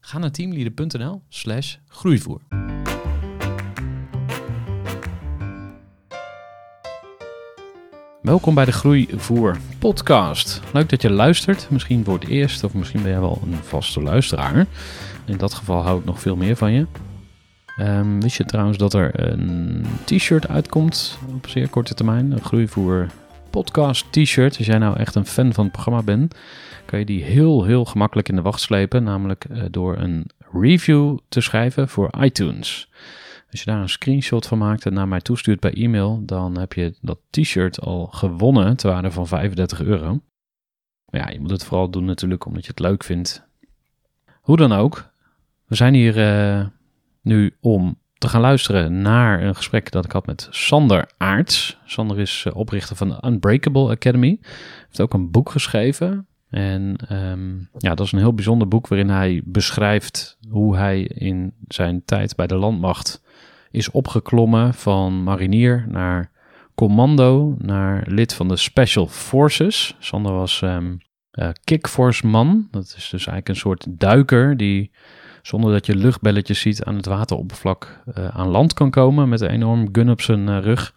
Ga naar teamleader.nl slash groeivoer. Welkom bij de Groeivoer podcast. Leuk dat je luistert. Misschien voor het eerst of misschien ben jij wel een vaste luisteraar. In dat geval hou ik nog veel meer van je. Um, wist je trouwens dat er een t-shirt uitkomt op zeer korte termijn? Een Groeivoer podcast t-shirt. Als jij nou echt een fan van het programma bent, kan je die heel, heel gemakkelijk in de wacht slepen. Namelijk uh, door een review te schrijven voor iTunes. Als je daar een screenshot van maakt en naar mij toestuurt bij e-mail, dan heb je dat t-shirt al gewonnen ter waarde van 35 euro. Maar ja, je moet het vooral doen natuurlijk omdat je het leuk vindt. Hoe dan ook, we zijn hier uh, nu om te gaan luisteren naar een gesprek dat ik had met Sander Aarts. Sander is uh, oprichter van de Unbreakable Academy. Heeft ook een boek geschreven. En um, ja, dat is een heel bijzonder boek waarin hij beschrijft hoe hij in zijn tijd bij de landmacht is opgeklommen van marinier naar commando, naar lid van de Special Forces. Sander was um, kickforce man. Dat is dus eigenlijk een soort duiker die zonder dat je luchtbelletjes ziet aan het wateroppervlak uh, aan land kan komen met een enorm gun op zijn uh, rug.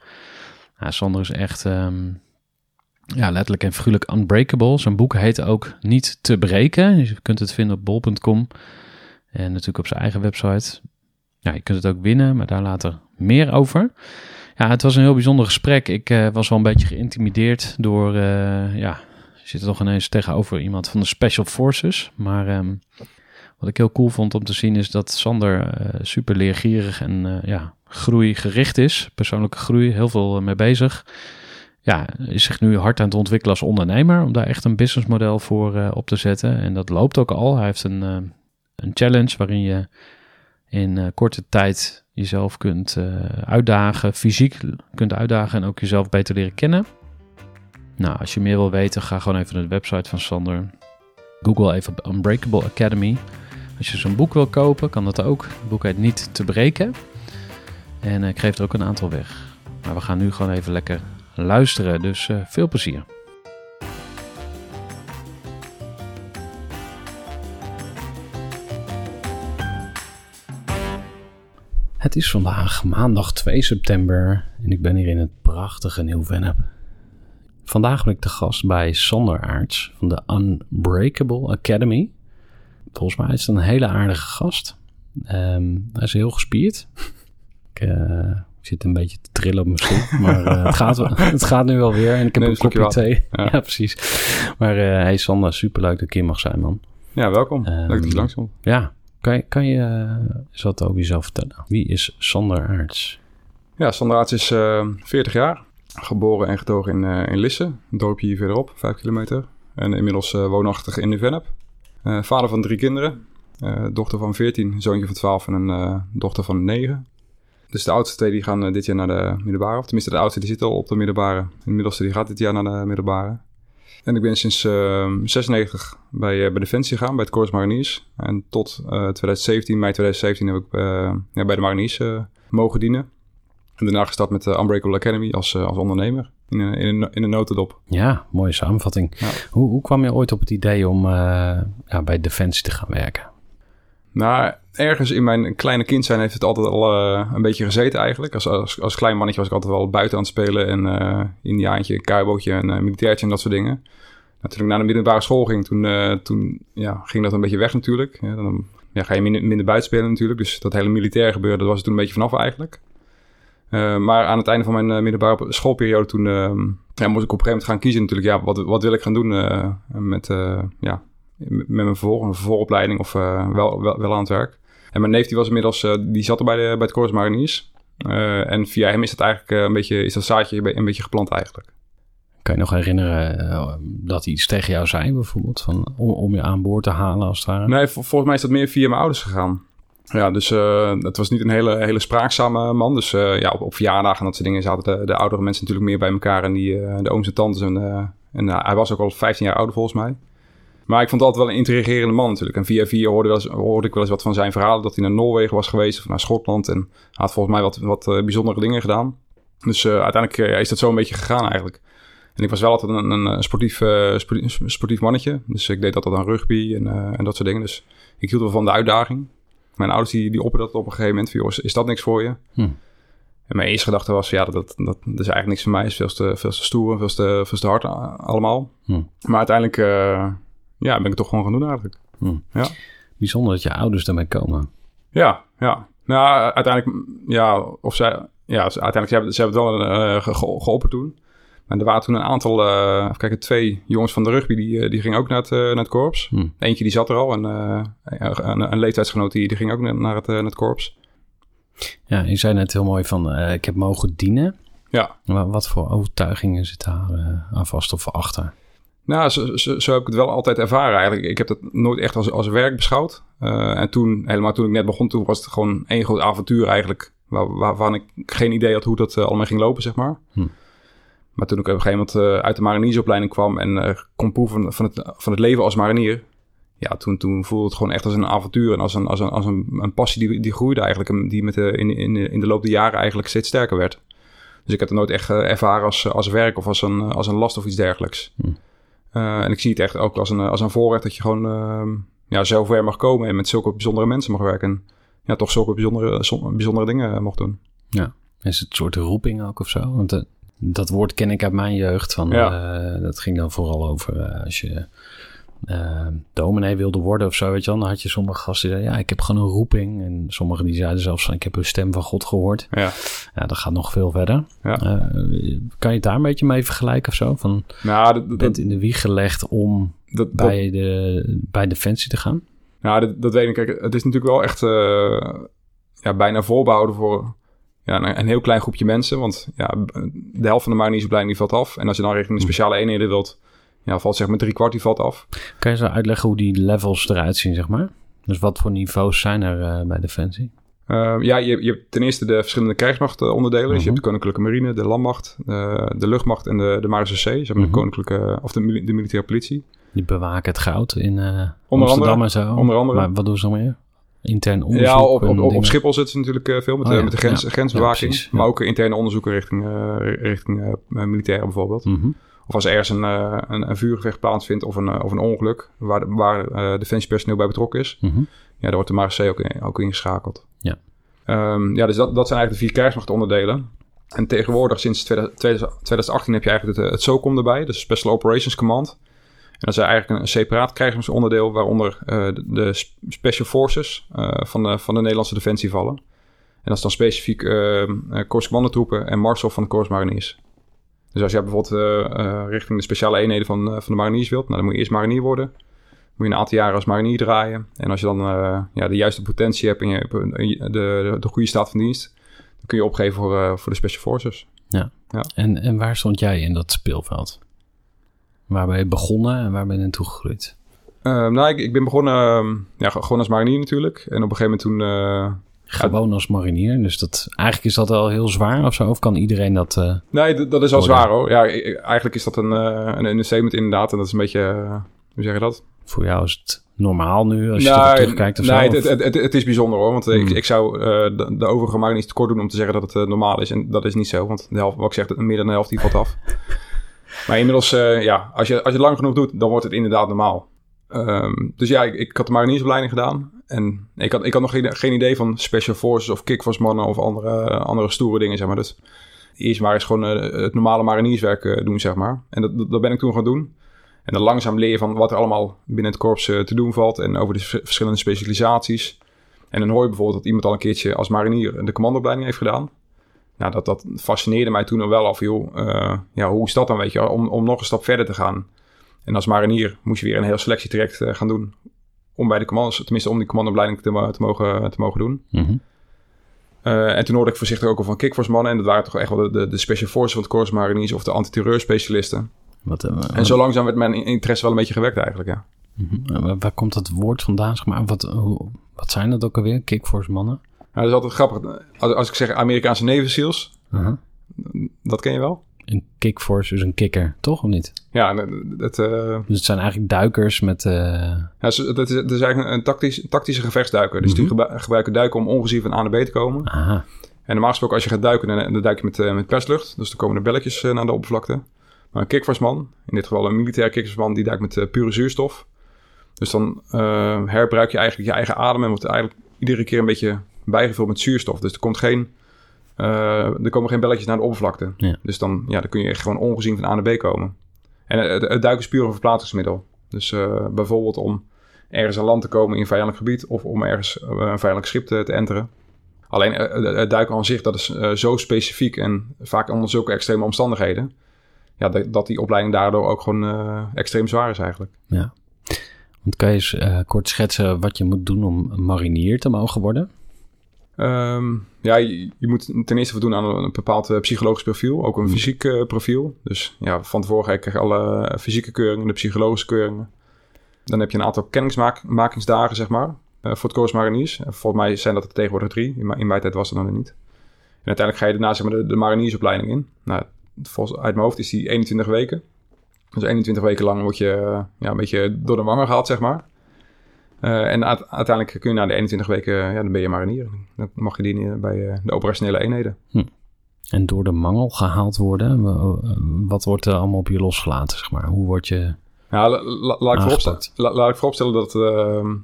Sander is echt um, ja, letterlijk en figuurlijk unbreakable. Zijn boek heet ook Niet te breken. je kunt het vinden op bol.com en natuurlijk op zijn eigen website. Ja, je kunt het ook winnen, maar daar later meer over. Ja, het was een heel bijzonder gesprek. Ik uh, was wel een beetje geïntimideerd door, ja, zit er toch ineens tegenover iemand van de Special Forces. Maar um, wat ik heel cool vond om te zien is dat Sander uh, super leergierig en ja, groeigericht is. Persoonlijke groei, heel veel mee bezig. Ja, is zich nu hard aan het ontwikkelen als ondernemer. Om daar echt een businessmodel voor op te zetten. En dat loopt ook al. Hij heeft een, een challenge waarin je in uh, korte tijd jezelf kunt uh, uitdagen, fysiek kunt uitdagen en ook jezelf beter leren kennen. Nou, als je meer wil weten, ga gewoon even naar de website van Sander. Google even Unbreakable Academy. Als je zo'n boek wil kopen, kan dat ook. Het boek heet Niet te breken. En ik geef er ook een aantal weg. Maar we gaan nu gewoon even lekker luisteren. Dus uh, veel plezier. Het is vandaag maandag 2 september en ik ben hier in het prachtige Nieuw-Vennep. Vandaag ben ik te gast bij Sander Aarts van de Unbreakable Academy. Volgens mij is het een hele aardige gast. Um, hij is heel gespierd. ik, uh, zit een beetje te trillen op mijn stoel, maar uh, het, gaat, het gaat nu wel weer. En ik heb nee, een kopje thee. Ja. ja. precies. Maar uh, hey Sander, superleuk dat ik hier mag zijn, man. Ja, welkom. Um, leuk dat je langs komt. Ja, kan je, kan je eens wat over jezelf vertellen? Wie is Sander Aarts? Ja, Sander Aarts is uh, 40 jaar. Geboren en getogen in, in Lisse, een dorpje hier verderop, 5 kilometer. En inmiddels woonachtig in Nieuw-Vennep. Uh, vader van drie kinderen. dochter van 14, zoontje van 12 en een dochter van 9. Dus de oudste twee die gaan dit jaar naar de middelbare. Of tenminste, de oudste die zit al op de middelbare. De middelste die gaat dit jaar naar de middelbare. En ik ben sinds uh, 96 bij, uh, bij Defensie gegaan, bij het Corps Mariniers. En tot uh, 2017, mei 2017, heb ik uh, ja, bij de Mariniers mogen dienen. En daarna gestart met de Unbreakable Academy als, als ondernemer in, in, een, in een notendop. Ja, mooie samenvatting. Ja. Hoe, hoe kwam je ooit op het idee om ja, bij Defensie te gaan werken? Nou, ergens in mijn kleine kind zijn heeft het altijd al uh, een beetje gezeten eigenlijk. Als, als, als klein mannetje was ik altijd wel buiten aan het spelen. En uh, indiaantje, kaibootje en uh, militairtje en dat soort dingen. Nou, toen ik naar de middelbare school ging, toen, toen ja, ging dat een beetje weg natuurlijk. Ja, dan ja, ga je minder, minder buiten spelen natuurlijk. Dus dat hele militair gebeuren, dat was er toen een beetje vanaf eigenlijk. Uh, maar aan het einde van mijn uh, middelbare schoolperiode toen ja, moest ik op een gegeven moment gaan kiezen natuurlijk. Ja, wat, wat wil ik gaan doen met, ja, met mijn vervolg, een vervolgopleiding of wel, wel, wel aan het werk. En mijn neef die was inmiddels, die zat er bij, de, bij het Corps Mariniers. en via hem is het eigenlijk een beetje, is dat zaadje een beetje geplant eigenlijk. Kan je nog herinneren dat hij iets tegen jou zei bijvoorbeeld? Van, om, om je aan boord te halen als het ware? Nee, volgens mij is dat meer via mijn ouders gegaan. Ja, dus uh, het was niet een hele, hele spraakzame man. Dus uh, ja, op, op verjaardagen en dat soort dingen zaten de, de oudere mensen natuurlijk meer bij elkaar. En die, uh, de ooms en tantes. En, en hij was ook al 15 jaar ouder volgens mij. Maar ik vond het altijd wel een intrigerende man natuurlijk. En via via hoorde, wel hoorde ik wel eens wat van zijn verhalen. Dat hij naar Noorwegen was geweest of naar Schotland. En hij had volgens mij wat, wat bijzondere dingen gedaan. Dus uiteindelijk is dat zo een beetje gegaan eigenlijk. En ik was wel altijd een, een sportief, sportief, sportief, mannetje. Dus ik deed altijd aan rugby en, en dat soort dingen. Dus ik hield wel van de uitdaging. Mijn ouders die, die dat op een gegeven moment. Van, joh, is dat niks voor je? Hm. En mijn eerste gedachte was, ja, dat, dat, dat, is eigenlijk niks voor mij. is veel te, veel te stoer, veel te, veel te hard allemaal. Hm. Maar uiteindelijk uh, ja, ben ik het toch gewoon gaan doen eigenlijk. Hm. Ja. Bijzonder dat je ouders daarmee komen. Ja, ja. Nou, uiteindelijk, ja, of zij, ja, uiteindelijk, ze hebben, ze hebben het wel uh, geholpen toen. En er waren toen een aantal, uh, even kijken, twee jongens van de rugby, die, eh, die gingen ook naar het, uh, naar het korps. Hm. Eentje die zat er al en een, een, leeftijdsgenoot die, die ging ook naar het, naar het korps. Ja, je zei net heel mooi van, ik heb mogen dienen. Ja. Wat voor overtuigingen zitten daar aan vast of achter? Nou, zo, zo, zo, heb ik het wel altijd ervaren eigenlijk. Ik heb dat nooit echt als, als werk beschouwd. en toen, helemaal toen ik net begon, toen was het gewoon één groot avontuur eigenlijk. Waar, waarvan ik geen idee had hoe dat allemaal ging lopen, zeg maar. Hm. Maar toen ik op een gegeven moment uh, uit de mariniersopleiding kwam en uh, kon proeven van het, van het leven als marinier. Ja, toen, toen voelde het gewoon echt als een avontuur en als een, als een, als een, een passie die, die groeide eigenlijk. Die met de, in, in, in de loop der jaren eigenlijk steeds sterker werd. Dus ik heb het nooit echt uh, ervaren als, als werk of als een, als een last of iets dergelijks. Hm. en ik zie het echt ook als een, als een voorrecht dat je gewoon ehm, ja, zo ver mag komen en met zulke bijzondere mensen mag werken. En ja, toch zulke bijzondere, bijzondere dingen mocht doen. Ja, is het een soort roeping ook of zo? Want dat woord ken ik uit mijn jeugd. Van, uh, dat ging dan vooral over uh, als je uh, dominee wilde worden of zo, weet je wel. Dan had je sommige gasten die zeiden, ja, ik heb gewoon een roeping. En sommigen die zeiden zelfs van, ik heb een stem van God gehoord. Ja, ja dat gaat nog veel verder. Ja. kan je het daar een beetje mee vergelijken of zo? Van, nou, dat, bent in de wieg gelegd om dat, bij, de, bij Defensie te gaan? Nou, dat, dat weet ik. Kijk, het is natuurlijk wel echt ja, bijna voorbehouden voor ja, een, heel klein groepje mensen. Want ja, de helft van de mariniersopleiding die valt af. En als je dan richting de hm. speciale eenheden wilt, ja, valt zeg maar drie kwart die valt af. Kan je zo uitleggen hoe die levels eruit zien, zeg maar? Dus wat voor niveaus zijn er uh, bij Defensie? Uh, ja, je, je, hebt ten eerste de verschillende krijgsmachtonderdelen. Dus je hebt de Koninklijke Marine, de Landmacht, de, de Luchtmacht en de, de Marechaussee. Zeg maar de mhm. Koninklijke, of de, de Militaire Politie. Die bewaken het goud in uh, Amsterdam en zo. Onder andere. Maar wat doen ze nog meer? Intern onderzoek? Ja, op, op, op, Schiphol zitten ze natuurlijk uh, veel met, oh, de, met de grens, grensbewaking. maar ook interne onderzoeken richting, uh, richting militairen bijvoorbeeld. Mm -hmm. Of als er ergens een, een, een vuurgevecht plaatsvindt of een, of een ongeluk waar, waar defensiepersoneel bij betrokken is. Mm -hmm. Ja, daar wordt de MARC ook, in, ook ingeschakeld. Ja. Um, ja, dus dat, dat zijn eigenlijk de vier krijgsmachtonderdelen. En tegenwoordig, sinds 2018, heb je eigenlijk het, het SOCOM erbij, dus Special Operations Command dat is eigenlijk een separaat krijgsonderdeel waaronder uh, de, Special Forces uh, van, de, van de Nederlandse Defensie vallen. En dat is dan specifiek uh, Korps en Marshal van de Korps Mariniers. Dus als jij bijvoorbeeld richting de speciale eenheden van, van de Mariniers wilt, nou, dan moet je eerst Marinier worden. Moet je een aantal jaren als Marinier draaien. En als je dan ja, de juiste potentie hebt en je hebt de, de, de goede staat van dienst, dan kun je opgeven voor, voor de Special Forces. Ja. ja. En, en waar stond jij in dat speelveld? Waar ben je begonnen en waar ben je naartoe gegroeid? Uh, nou, ik, ik, ben begonnen uh, ja, gewoon als marinier natuurlijk. En op een gegeven moment toen... Uh, gewoon als marinier? Dus dat, eigenlijk is dat al heel zwaar of zo? Of kan iedereen dat... Uh, nee, dat is al zwaar hoor. Ja, eigenlijk is dat een, een understatement inderdaad. En dat is een beetje... hoe zeg je dat? Voor jou is het normaal nu als je nee, terugkijkt of nee, Het, het, het, is bijzonder hoor. Want ik, hmm. ik zou de, de overige mariniers tekort doen om te zeggen dat het normaal is. En dat is niet zo. Want de helft, wat ik zeg, meer dan de helft die valt af. Maar inmiddels, uh, ja, als je, als je lang genoeg doet, dan wordt het inderdaad normaal. Um, dus ja, ik, ik had de mariniersopleiding gedaan. En ik had, ik had nog geen, geen idee van special forces of kickforce mannen of andere, andere stoere dingen, zeg maar. Dus eerst maar eens gewoon uh, het normale marinierswerk uh, doen, zeg maar. En dat, dat ben ik toen gaan doen. En dan langzaam leer je van wat er allemaal binnen het korps eh, te doen valt en over de verschillende specialisaties. En dan hoor je bijvoorbeeld dat iemand al een keertje als marinier de commandoopleiding heeft gedaan. Nou, dat, dat fascineerde mij toen nog wel af, joh. eh, ja, hoe is dat dan, weet je, om, om nog een stap verder te gaan. En als marinier moest je weer een heel selectietraject eh, gaan doen. Om bij de commando's, tenminste om die commandoopleiding te, te, mogen, te mogen doen. Mhm. Eh, en toen hoorde ik voorzichtig ook al van kickforce mannen. En dat waren toch echt wel de, de, de special forces van het korps mariniers of de antiterreurspecialisten. Wat, En zo langzaam werd mijn interesse wel een beetje gewekt eigenlijk, ja. mhm. Waar komt dat woord vandaan? Zeg maar? wat, hoe, wat zijn dat ook alweer? Kickforce mannen? Nou, dat is altijd grappig. Als, als ik zeg Amerikaanse Navy SEALs, Uh-huh. dat ken je wel? Een kickforce is een kikker, toch of niet? Ja, dat, dat, eh, Dus het zijn eigenlijk duikers met... eh, ja, dat is, dat is eigenlijk een tactisch, tactische gevechtsduiker. Dus die gebru- gebruiken duiken om ongezien van A naar B te komen. aha. En normaal gesproken als je gaat duiken, dan, dan duik je met, eh, met perslucht. Dus dan komen er belletjes eh, naar de oppervlakte. Maar een kickforceman, in dit geval een militair kickforceman, die duikt met eh, pure zuurstof. Dus dan eh, herbruik je eigenlijk je eigen adem en wordt eigenlijk iedere keer een beetje bijgevuld met zuurstof. Dus er, komt geen, eh, er komen geen belletjes naar de oppervlakte. Ja. Dus dan, ja, dan kun je echt gewoon ongezien van A naar B komen. En het, het duiken is puur een verplaatsingsmiddel. Dus eh, bijvoorbeeld om ergens aan land te komen in een vijandelijk gebied... of om ergens eh, een vijandelijk schip te, te enteren. Alleen het- duiken aan zich, dat is zo specifiek en vaak onder zulke extreme omstandigheden. Ja, dat, dat die opleiding daardoor ook gewoon extreem zwaar is eigenlijk. Ja. Want kan je eens kort schetsen wat je moet doen om marinier te mogen worden? Ehm, ja, je, je moet ten eerste voldoen aan een, een bepaald eh, psychologisch profiel, ook een fysiek eh, profiel. Dus ja, van tevoren krijg je alle fysieke keuringen, de psychologische keuringen. Dan heb je een aantal kennismakingsdagen, zeg maar, eh, voor het Korps Mariniers. En volgens mij zijn dat er tegenwoordig drie. In, mijn- in mijn tijd was dat nog niet. En uiteindelijk ga je daarna zeg maar, de, de mariniersopleiding in. Nou, volgens, uit mijn hoofd is die 21 weken. Dus 21 weken lang word je eh, ja, een beetje door de wangen gehaald, zeg maar. Eh, en uite- uiteindelijk kun je na de 21 weken, ja, dan ben je marinier. Dan mag je dienen bij eh, de operationele eenheden. En door de mangel gehaald worden? Wa- Wat wordt er allemaal op je losgelaten, zeg maar? Hoe word je... Ja, la- la- laat, ik vooropstellen, Aangepakt. la- laat ik vooropstellen dat, ehm,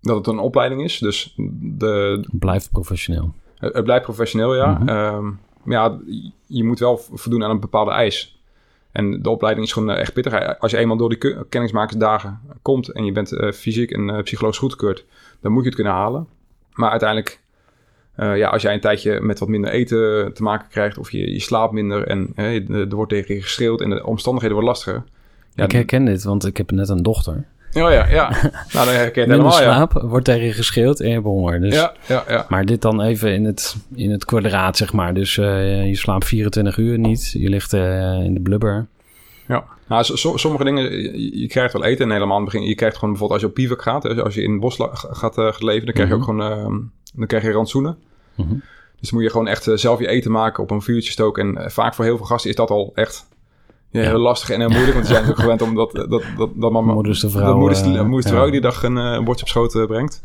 dat het een opleiding is. Dus de, Blijf professioneel. het het blijft professioneel, ja. Mhm. Ehm, maar ja, je moet wel voldoen aan een bepaalde eis. En de opleiding is gewoon eh, echt pittig. Als je eenmaal door die ke- kennismakersdagen komt en je bent eh, fysiek en eh, psychologisch goedgekeurd, dan moet je het kunnen halen. Maar uiteindelijk, ja, als jij een tijdje met wat minder eten te maken krijgt, of je, je slaapt minder en er wordt tegen je geschreeuwd en de omstandigheden worden lastiger. Ja, ik herken dit, want ik heb net een dochter. Oh ja, ja. nou, dan herken je helemaal, ja. slaap, wordt tegen je geschreeuwd en je hebt honger. Dus... Ja, ja, ja. Maar dit dan even in het, in het kwadraat, zeg maar. Dus eh, je slaapt 24 uur niet. Je ligt eh, in de blubber. Ja, nou, so- so- sommige dingen, je, je krijgt wel eten en helemaal aan het begin. Je krijgt gewoon bijvoorbeeld als je op bivak gaat, dus als je in het bos gaat, gaat leven, dan krijg je Mhm. ook gewoon, ehm, dan krijg je rantsoenen. Mhm. Dus dan moet je gewoon echt zelf je eten maken, op een vuurtje stoken. En vaak voor heel veel gasten is dat al echt ja, Ja. heel lastig en heel moeilijk. Want die zijn natuurlijk gewend om dat, dat, dat, dat mama, Moeders de vrouw. moeders, eh, moeders de ja. vrouw die dag een, eh, een bordje op schoot eh, brengt.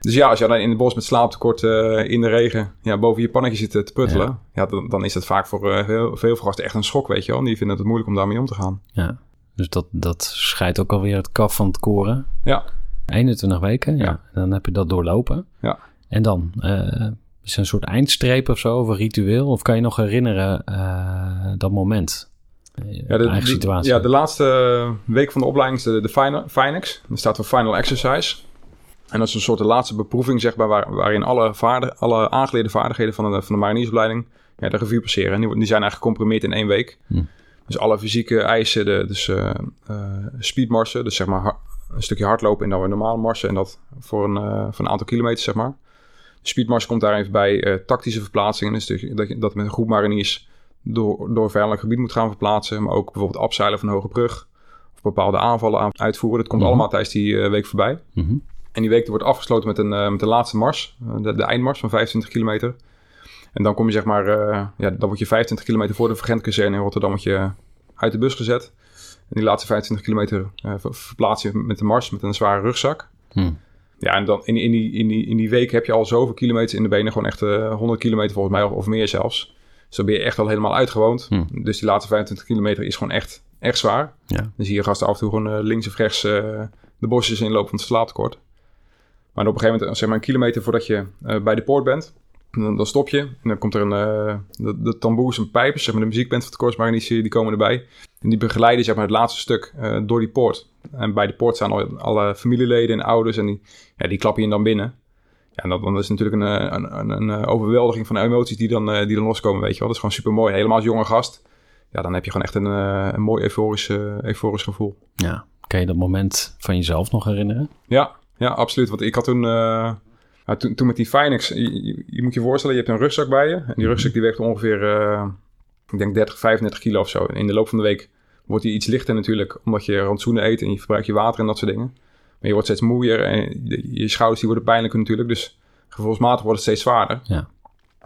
Dus ja, als je dan in het bos met slaaptekort eh, in de regen ja, boven je pannetje zit eh, te puttelen, ja. dan, dan is dat vaak voor eh, heel, veel gasten echt een schok, weet je wel. Die vinden het moeilijk om daarmee om te gaan. Ja. Dus dat, dat scheidt ook alweer het kaf van het koren. Ja. 21 weken, ja. Ja. Dan heb je dat doorlopen. Ja. En dan? eh, is een soort eindstreep of zo, of een ritueel? Of kan je nog herinneren eh, dat moment? Eh, Ja, de, eigen de- situatie. ja, de laatste week van de opleiding is de, de final, Finex. Dat staat voor Final Exercise. En dat is een soort de laatste beproeving, zeg maar, waar, waarin alle, vaardig, alle aangeleerde vaardigheden van de, van de mariniersopleiding ja, de revue passeren. En die, die zijn eigenlijk gecomprimeerd in één week. Hm. Dus alle fysieke eisen, de, dus eh eh, speedmarsen, dus zeg maar een stukje hardlopen en dan weer normale marsen. En dat voor een, eh, voor een aantal kilometers, zeg maar. De speedmars komt daar even bij eh, tactische verplaatsingen. Dus dat je dat met een groep mariniers door, door vijandelijk gebied moet gaan verplaatsen. Maar ook bijvoorbeeld afzeilen van een hoge brug. Of bepaalde aanvallen aan uitvoeren. Dat komt Mhm. allemaal tijdens die eh, week voorbij. Mhm. En die week wordt afgesloten met een, eh, met de laatste mars. eh, de, de eindmars van 25 kilometer. En dan kom je zeg maar... ja, dan word je 25 kilometer voor de Vergentkazerne in Rotterdam... word je uit de bus gezet. En die laatste 25 kilometer ver- verplaats je met de mars... met een zware rugzak. Hm. Ja, en dan in, in, die, in, die, in die week heb je al zoveel kilometers in de benen. Gewoon echt eh 100 kilometer volgens mij, of, of meer zelfs. Dan ben je echt al helemaal uitgewoond. Hm. Dus die laatste 25 kilometer is gewoon echt, echt zwaar. Ja. Dan zie je gasten af en toe gewoon eh, links of rechts eh, de bosjes inlopen van het slaaptekort. Maar op een gegeven moment, zeg maar een kilometer voordat je eh, bij de poort bent... Dan, dan stop je en dan komt er een, uh, de, de tamboers en pijpers, zeg maar de muziekband van de Korps die, die komen erbij. En die begeleiden zeg maar het laatste stuk uh, door die poort. En bij die poort staan al, alle familieleden en ouders en die, ja, die klappen je dan binnen. Ja, en dat, dan is natuurlijk een, een, een, een overweldiging van emoties die dan, uh, die dan loskomen, weet je wel. Dat is gewoon super mooi. Helemaal als jonge gast. Ja, dan heb je gewoon echt een, een mooi euforisch, euforisch gevoel. Ja, kan je dat moment van jezelf nog herinneren? Ja, ja absoluut. Want ik had toen... Nou, toen, toen met die Finex, je, je, moet je voorstellen, je hebt een rugzak bij je. En die mhm. rugzak die weegt ongeveer, uh, ik denk 30, 35 kilo of zo. En in de loop van de week wordt die iets lichter natuurlijk, omdat je rantsoenen eet en je verbruikt je water en dat soort dingen. Je wordt steeds moeier en je schouders die worden pijnlijker natuurlijk. Dus gevoelsmatig wordt het steeds zwaarder. Ja.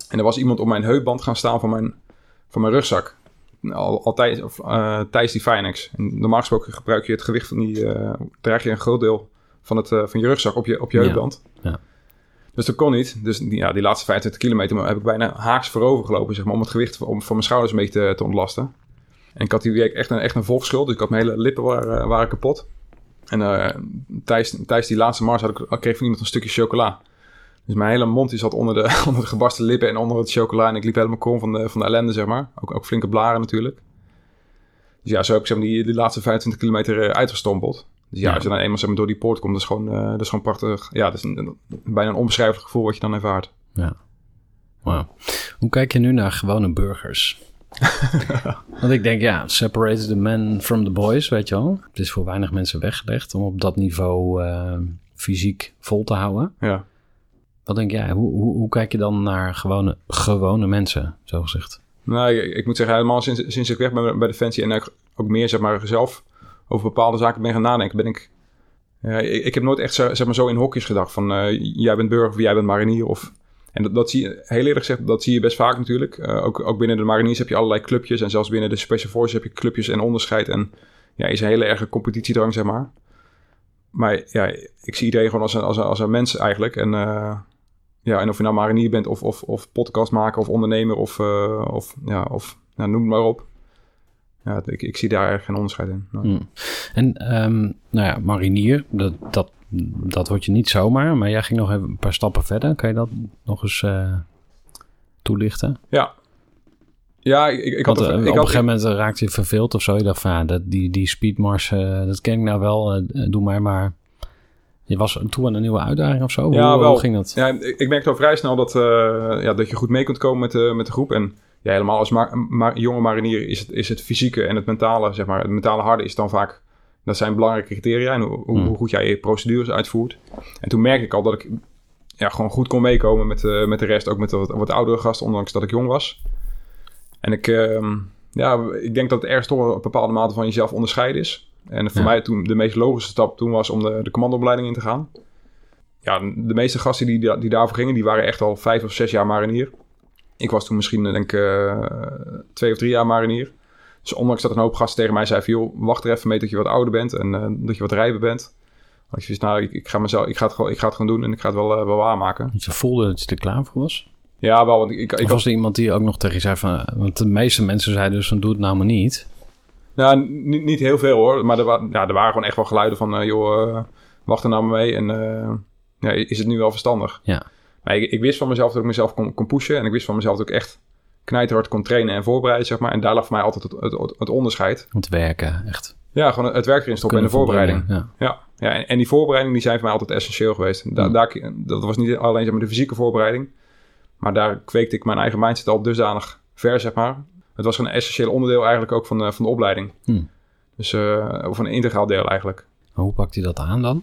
En er was iemand op mijn heupband gaan staan van mijn, van mijn rugzak. Al, altijd, uh, tijdens die Finex. En normaal gesproken gebruik je het gewicht van die, uh, draag je een groot deel van, het, uh, van je rugzak op je, op je heupband. Ja. Dus dat kon niet. Dus die, ja, die laatste 25 kilometer heb ik bijna haaks voorover gelopen, zeg maar, om het gewicht om, van mijn schouders een beetje te, te, ontlasten. En ik had die week echt een, echt een volksschuld, dus ik had mijn hele lippen waren, waren kapot. En uh, tijdens, tijdens die laatste mars had ik, kreeg van iemand een stukje chocola. Dus mijn hele mond die zat onder de, onder de gebarsten lippen en onder het chocola. En ik liep helemaal krom van de, van de ellende, zeg maar. Ook, ook flinke blaren natuurlijk. Dus ja, zo heb ik zeg maar, die, die laatste 25 kilometer uh, uitgestompeld. Dus ja, als je dan eenmaal zeg maar, door die poort komt, dat is gewoon, uh, dat is gewoon prachtig. Ja, dat is een, bijna een onbeschrijfelijk gevoel wat je dan ervaart. Ja. Wauw. Hoe kijk je nu naar gewone burgers? Want ik denk, ja, separate the men from the boys, weet je wel. Het is voor weinig mensen weggelegd om op dat niveau uh, fysiek vol te houden. Ja. Wat denk jij? Hoe, hoe, hoe, kijk je dan naar gewone, gewone mensen, zo gezegd? Nou, ik, ik moet zeggen, helemaal sinds, sinds ik weg ben bij Defensie en ook meer, zeg maar, zelf over bepaalde zaken ben gaan nadenken, ben ik... ik, ik, heb nooit echt zeg maar, zo in hokjes gedacht van uh, jij bent burger of jij bent marinier. Of, en dat, dat zie je, heel eerlijk gezegd, dat zie je best vaak natuurlijk. Uh, ook, ook binnen de mariniers heb je allerlei clubjes en zelfs binnen de Special Forces heb je clubjes en onderscheid. En ja, is een hele erge competitiedrang, zeg maar. Maar ja, ik zie iedereen gewoon als een, als een, als een mens eigenlijk. En, uh, ja, en of je nou marinier bent of, of, of podcastmaker of ondernemer of, of, ja, of nou, noem maar op ja, ik, ik zie daar geen onderscheid in. Hmm. En um, nou ja, marinier, dat, dat, dat word je niet zomaar, maar jij ging nog even een paar stappen verder. Kan je dat nog eens uh, toelichten? Ja. Ja, ik, ik had... Want, uh, ik op had, een gegeven moment raakte je verveeld of zo. Je dacht van, ja, dat, die, die speedmars, uh, dat ken ik nou wel, doe maar maar. Je was toe aan een nieuwe uitdaging of zo? Ja, hoe, wel. Hoe ging dat? Ja, ik, ik merkte al vrij snel dat, ja, dat je goed mee kunt komen met, de met de groep. En ja, helemaal als mar jonge marinier is het, is het fysieke en het mentale, zeg maar, het mentale harde is dan vaak, dat zijn belangrijke criteria en hoe, hoe hmm. goed jij je procedures uitvoert. En toen merkte ik al dat ik ja, gewoon goed kon meekomen met, uh, met de rest, ook met de wat, wat oudere gasten, ondanks dat ik jong was. En ik, uh, ja, ik denk dat het ergens toch een bepaalde mate van jezelf onderscheiden is. En voor mij toen de meest logische stap toen was om de, de commandoopleiding in te gaan. Ja, de meeste gasten die, die daarvoor gingen, die waren echt al vijf of zes jaar marinier. Ik was toen misschien, denk ik, uh, twee of drie jaar marinier. Dus ondanks dat een hoop gasten tegen mij zeiden van... joh, wacht er even mee tot je wat ouder bent en uh, dat je wat rijper bent. Had ik nou, ik, ik, ga mezelf, ik, ga het gewoon, ik ga het gewoon doen en ik ga het wel, uh, wel waarmaken. Je voelde dat je er klaar voor was? Ja, wel. Want ik, ik, was er iemand die ook nog tegen je zei van... Want de meeste mensen zeiden dus van doe het nou maar niet. Nou, niet, niet heel veel hoor. Maar er, wa ja, er waren gewoon echt wel geluiden van... joh, wacht er nou maar mee en ja, is het nu wel verstandig? Ja. Maar ik, ik, wist van mezelf dat ik mezelf kon, kon, pushen. En ik wist van mezelf dat ik echt knijterhard kon trainen en voorbereiden, zeg maar. En daar lag voor mij altijd het, het, het onderscheid. Te werken, echt. Ja, gewoon het werk erin stoppen en de voorbereiding. Ja. ja. Ja, en, en, die voorbereiding die zijn voor mij altijd essentieel geweest. Da, daar, dat was niet alleen zeg maar, de fysieke voorbereiding. Maar daar kweekte ik mijn eigen mindset al dusdanig ver, zeg maar. Het was een essentieel onderdeel eigenlijk ook van de, van de opleiding. Hmm. Dus, uh, of een integraal deel eigenlijk. hoe pakt hij dat aan dan?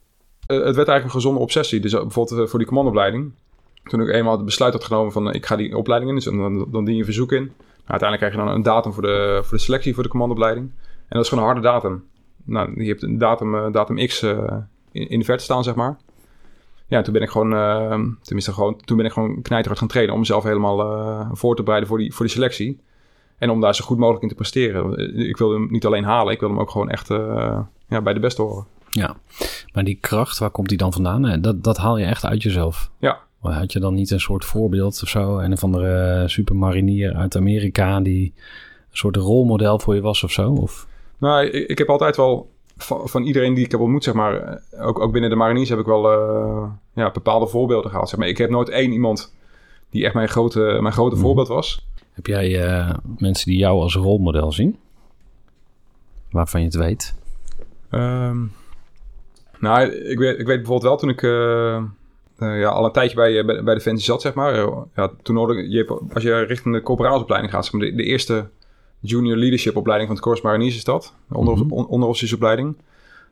Eh, het werd eigenlijk een gezonde obsessie. Dus eh, bijvoorbeeld eh, voor die commandoopleiding. Toen ik eenmaal het besluit had genomen van ik ga die opleiding in. Dus dan, dan dien je een verzoek in. Nou, uiteindelijk krijg je dan een datum voor de, voor de selectie voor de commandoopleiding. En dat is gewoon een harde datum. Nou, je hebt een datum, datum X in, in de verte staan, zeg maar ja, toen ben ik gewoon, uh, tenminste gewoon, toen ben ik gewoon knijterhard gaan trainen om mezelf helemaal voor te bereiden voor die, voor die selectie. En om daar zo goed mogelijk in te presteren. Ik wilde hem niet alleen halen, ik wilde hem ook gewoon echt ja, bij de beste horen. Ja, maar die kracht, waar komt die dan vandaan? Dat, dat haal je echt uit jezelf. Ja. Had je dan niet een soort voorbeeld of zo? En een van de supermarinier uit Amerika die een soort rolmodel voor je was of zo? Of? Nou, ik, ik heb altijd wel van, van, iedereen die ik heb ontmoet, zeg maar, eh, ook, ook binnen de mariniers heb ik wel uh, ja, bepaalde voorbeelden gehad. Zeg maar. Ik heb nooit één iemand die echt mijn grote, mijn grote mhm. voorbeeld was. Heb jij uh, mensen die jou als rolmodel zien? Waarvan je het weet? Um, nou, ik weet, ik weet bijvoorbeeld wel toen ik uh, ja, al een tijdje bij, bij, bij Defensie zat, zeg maar. ja, toen hoorde je, als je richting de corporaalsopleiding gaat, zeg maar, de, de eerste junior leadership opleiding van het Corps Mariniers is dat. Onder, mm -hmm. onderofficiersopleiding.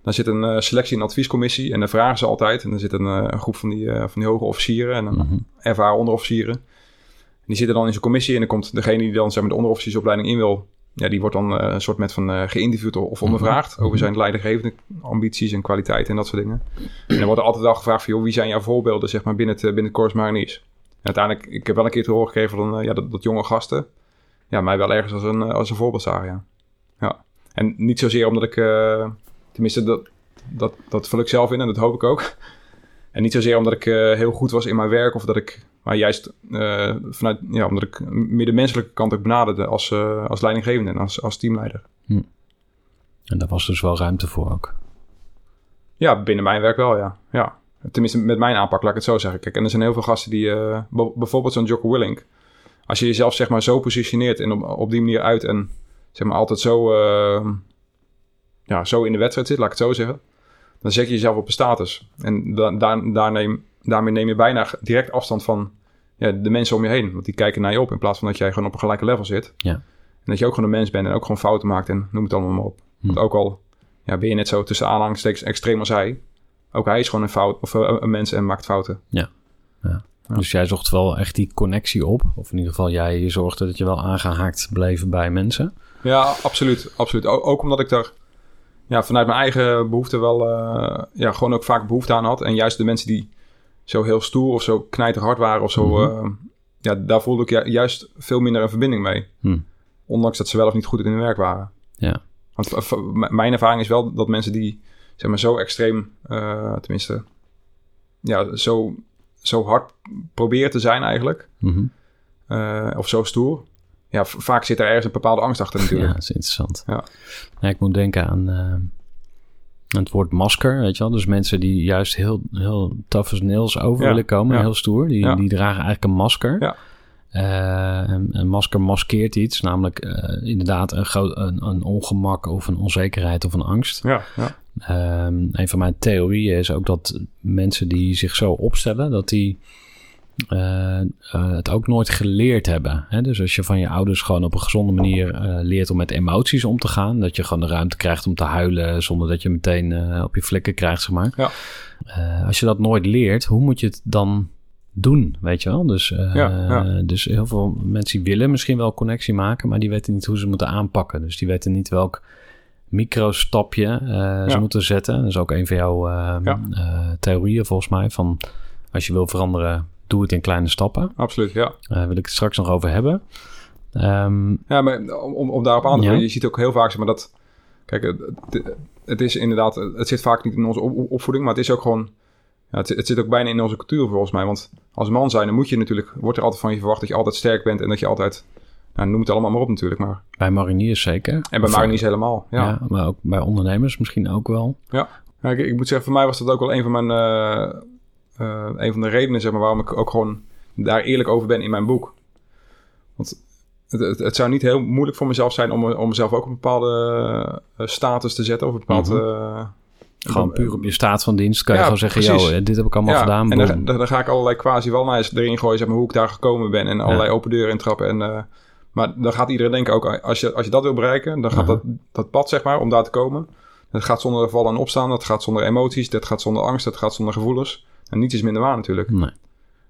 Dan zit een uh, selectie- en adviescommissie en dan vragen ze altijd. En dan zit een, uh, een groep van die, uh, van die hoge officieren en mm -hmm. ervaren onderofficieren. En die zitten dan in zo'n commissie en dan komt degene die dan zeg maar, de onderofficiersopleiding in wil... Ja, die wordt dan een soort met van geïnterviewd of ondervraagd -hmm. over zijn leidinggevende ambities en kwaliteiten en dat soort dingen. En dan wordt er altijd wel gevraagd van, joh, wie zijn jouw voorbeelden zeg maar, binnen, het, binnen het Corps Mariniers? En uiteindelijk, ik heb wel een keer te horen gegeven van ja, dat, dat jonge gasten ja, mij wel ergens als een, eh, als een voorbeeld zagen, ja. ja. En niet zozeer omdat ik, uh, tenminste, dat, dat, dat vul ik zelf in en dat hoop ik ook. En niet zozeer omdat ik uh, heel goed was in mijn werk of dat ik, maar juist uh, vanuit, ja, omdat ik meer de menselijke kant ook benaderde als, als leidinggevende en als, als teamleider. Hm. En daar was dus wel ruimte voor ook? Ja, binnen mijn werk wel, ja. ja. Tenminste, met mijn aanpak, laat ik het zo zeggen. Kijk, en er zijn heel veel gasten die, bijvoorbeeld zo'n Jocko Willink als je jezelf zeg maar zo positioneert en op, op die manier uit en zeg maar altijd zo, ja, zo in de wedstrijd zit, laat ik het zo zeggen, dan zet je jezelf op een status. En da daar, daar neem, daarmee neem je bijna direct afstand van ja, de mensen om je heen. Want die kijken naar je op in plaats van dat jij gewoon op een gelijke level zit. Ja. En dat je ook gewoon een mens bent en ook gewoon fouten maakt en noem het allemaal maar op. Hm. Want ook al ja, ben je net zo tussen aanhalingstekens extreem als hij, ook hij is gewoon een, fout, of, uh, een mens en maakt fouten. Ja. ja. Dus jij zocht wel echt die connectie op. Of in ieder geval, jij zorgde dat je wel aangehaakt bleef bij mensen. Ja, absoluut. absoluut. ook omdat ik daar ja, vanuit mijn eigen behoefte wel uh, ja, gewoon ook vaak behoefte aan had. En juist de mensen die zo heel stoer of zo knijterhard waren of zo... Mm -hmm. uh, ja, daar voelde ik juist veel minder een verbinding mee. Hm. Ondanks dat ze wel of niet goed in hun werk waren. Ja. Want mijn ervaring is wel dat mensen die zeg maar zo extreem, uh, tenminste, ja, zo zo hard probeert te zijn eigenlijk. Mm of zo stoer. Ja, vaak zit er ergens een bepaalde angst achter natuurlijk. Ja, dat is interessant. Ja. ja ik moet denken aan, uh, het woord masker, weet je wel. Dus mensen die juist heel, heel tough as nails over willen komen, heel stoer. Die, die dragen eigenlijk een masker. Ja. Uh, een, masker maskeert iets, namelijk uh, inderdaad een, groot, een, een, ongemak of een onzekerheid of een angst. Ja, ja. Um, een van mijn theorieën is ook dat mensen die zich zo opstellen, dat die uh, het ook nooit geleerd hebben. Hè? Dus als je van je ouders gewoon op een gezonde manier leert om met emoties om te gaan, dat je gewoon de ruimte krijgt om te huilen zonder dat je meteen op je flikken krijgt, zeg maar. Ja. als je dat nooit leert, hoe moet je het dan doen, weet je wel. Dus, ja, dus heel veel mensen willen misschien wel connectie maken, maar die weten niet hoe ze moeten aanpakken. Dus die weten niet welk microstapje ze moeten zetten. Dat is ook een van jouw theorieën volgens mij. Van als je wil veranderen, doe het in kleine stappen. Absoluut, ja. Daar wil ik het straks nog over hebben. Um, ja, maar om, om daarop aan te gaan, je ziet ook heel vaak zeg maar, dat... Kijk, het, het, is inderdaad... Het zit vaak niet in onze opvoeding, maar het is ook gewoon ja, het, het, zit ook bijna in onze cultuur volgens mij. Want als man zijn, dan moet je natuurlijk, wordt er altijd van je verwacht dat je altijd sterk bent en dat je altijd, nou, noem het allemaal maar op natuurlijk. Maar. Bij mariniers zeker. En bij mariniers helemaal, ja. ja. Maar ook bij ondernemers misschien ook wel. Ja, ja ik, ik, moet zeggen, voor mij was dat ook wel een van mijn, uh, uh, een van de redenen zeg maar, waarom ik ook gewoon daar eerlijk over ben in mijn boek. Want het, het, het, zou niet heel moeilijk voor mezelf zijn om, om mezelf ook een bepaalde uh, status te zetten of een bepaald... Mm -hmm Gewoon puur op je staat van dienst kan je gewoon zeggen... precies. Yo, dit heb ik allemaal gedaan. en boom. dan, ga ik allerlei quasi wel naar erin gooien, zeg maar, hoe ik daar gekomen ben. En allerlei Ja. open deuren intrappen. En, eh, maar dan gaat iedereen denken ook, als je, als je dat wil bereiken, dan gaat Aha. dat, dat pad, zeg maar, om daar te komen. Dat gaat zonder vallen en opstaan, dat gaat zonder emoties, dat gaat zonder angst, dat gaat zonder gevoelens. En niets is minder waar natuurlijk. Nee.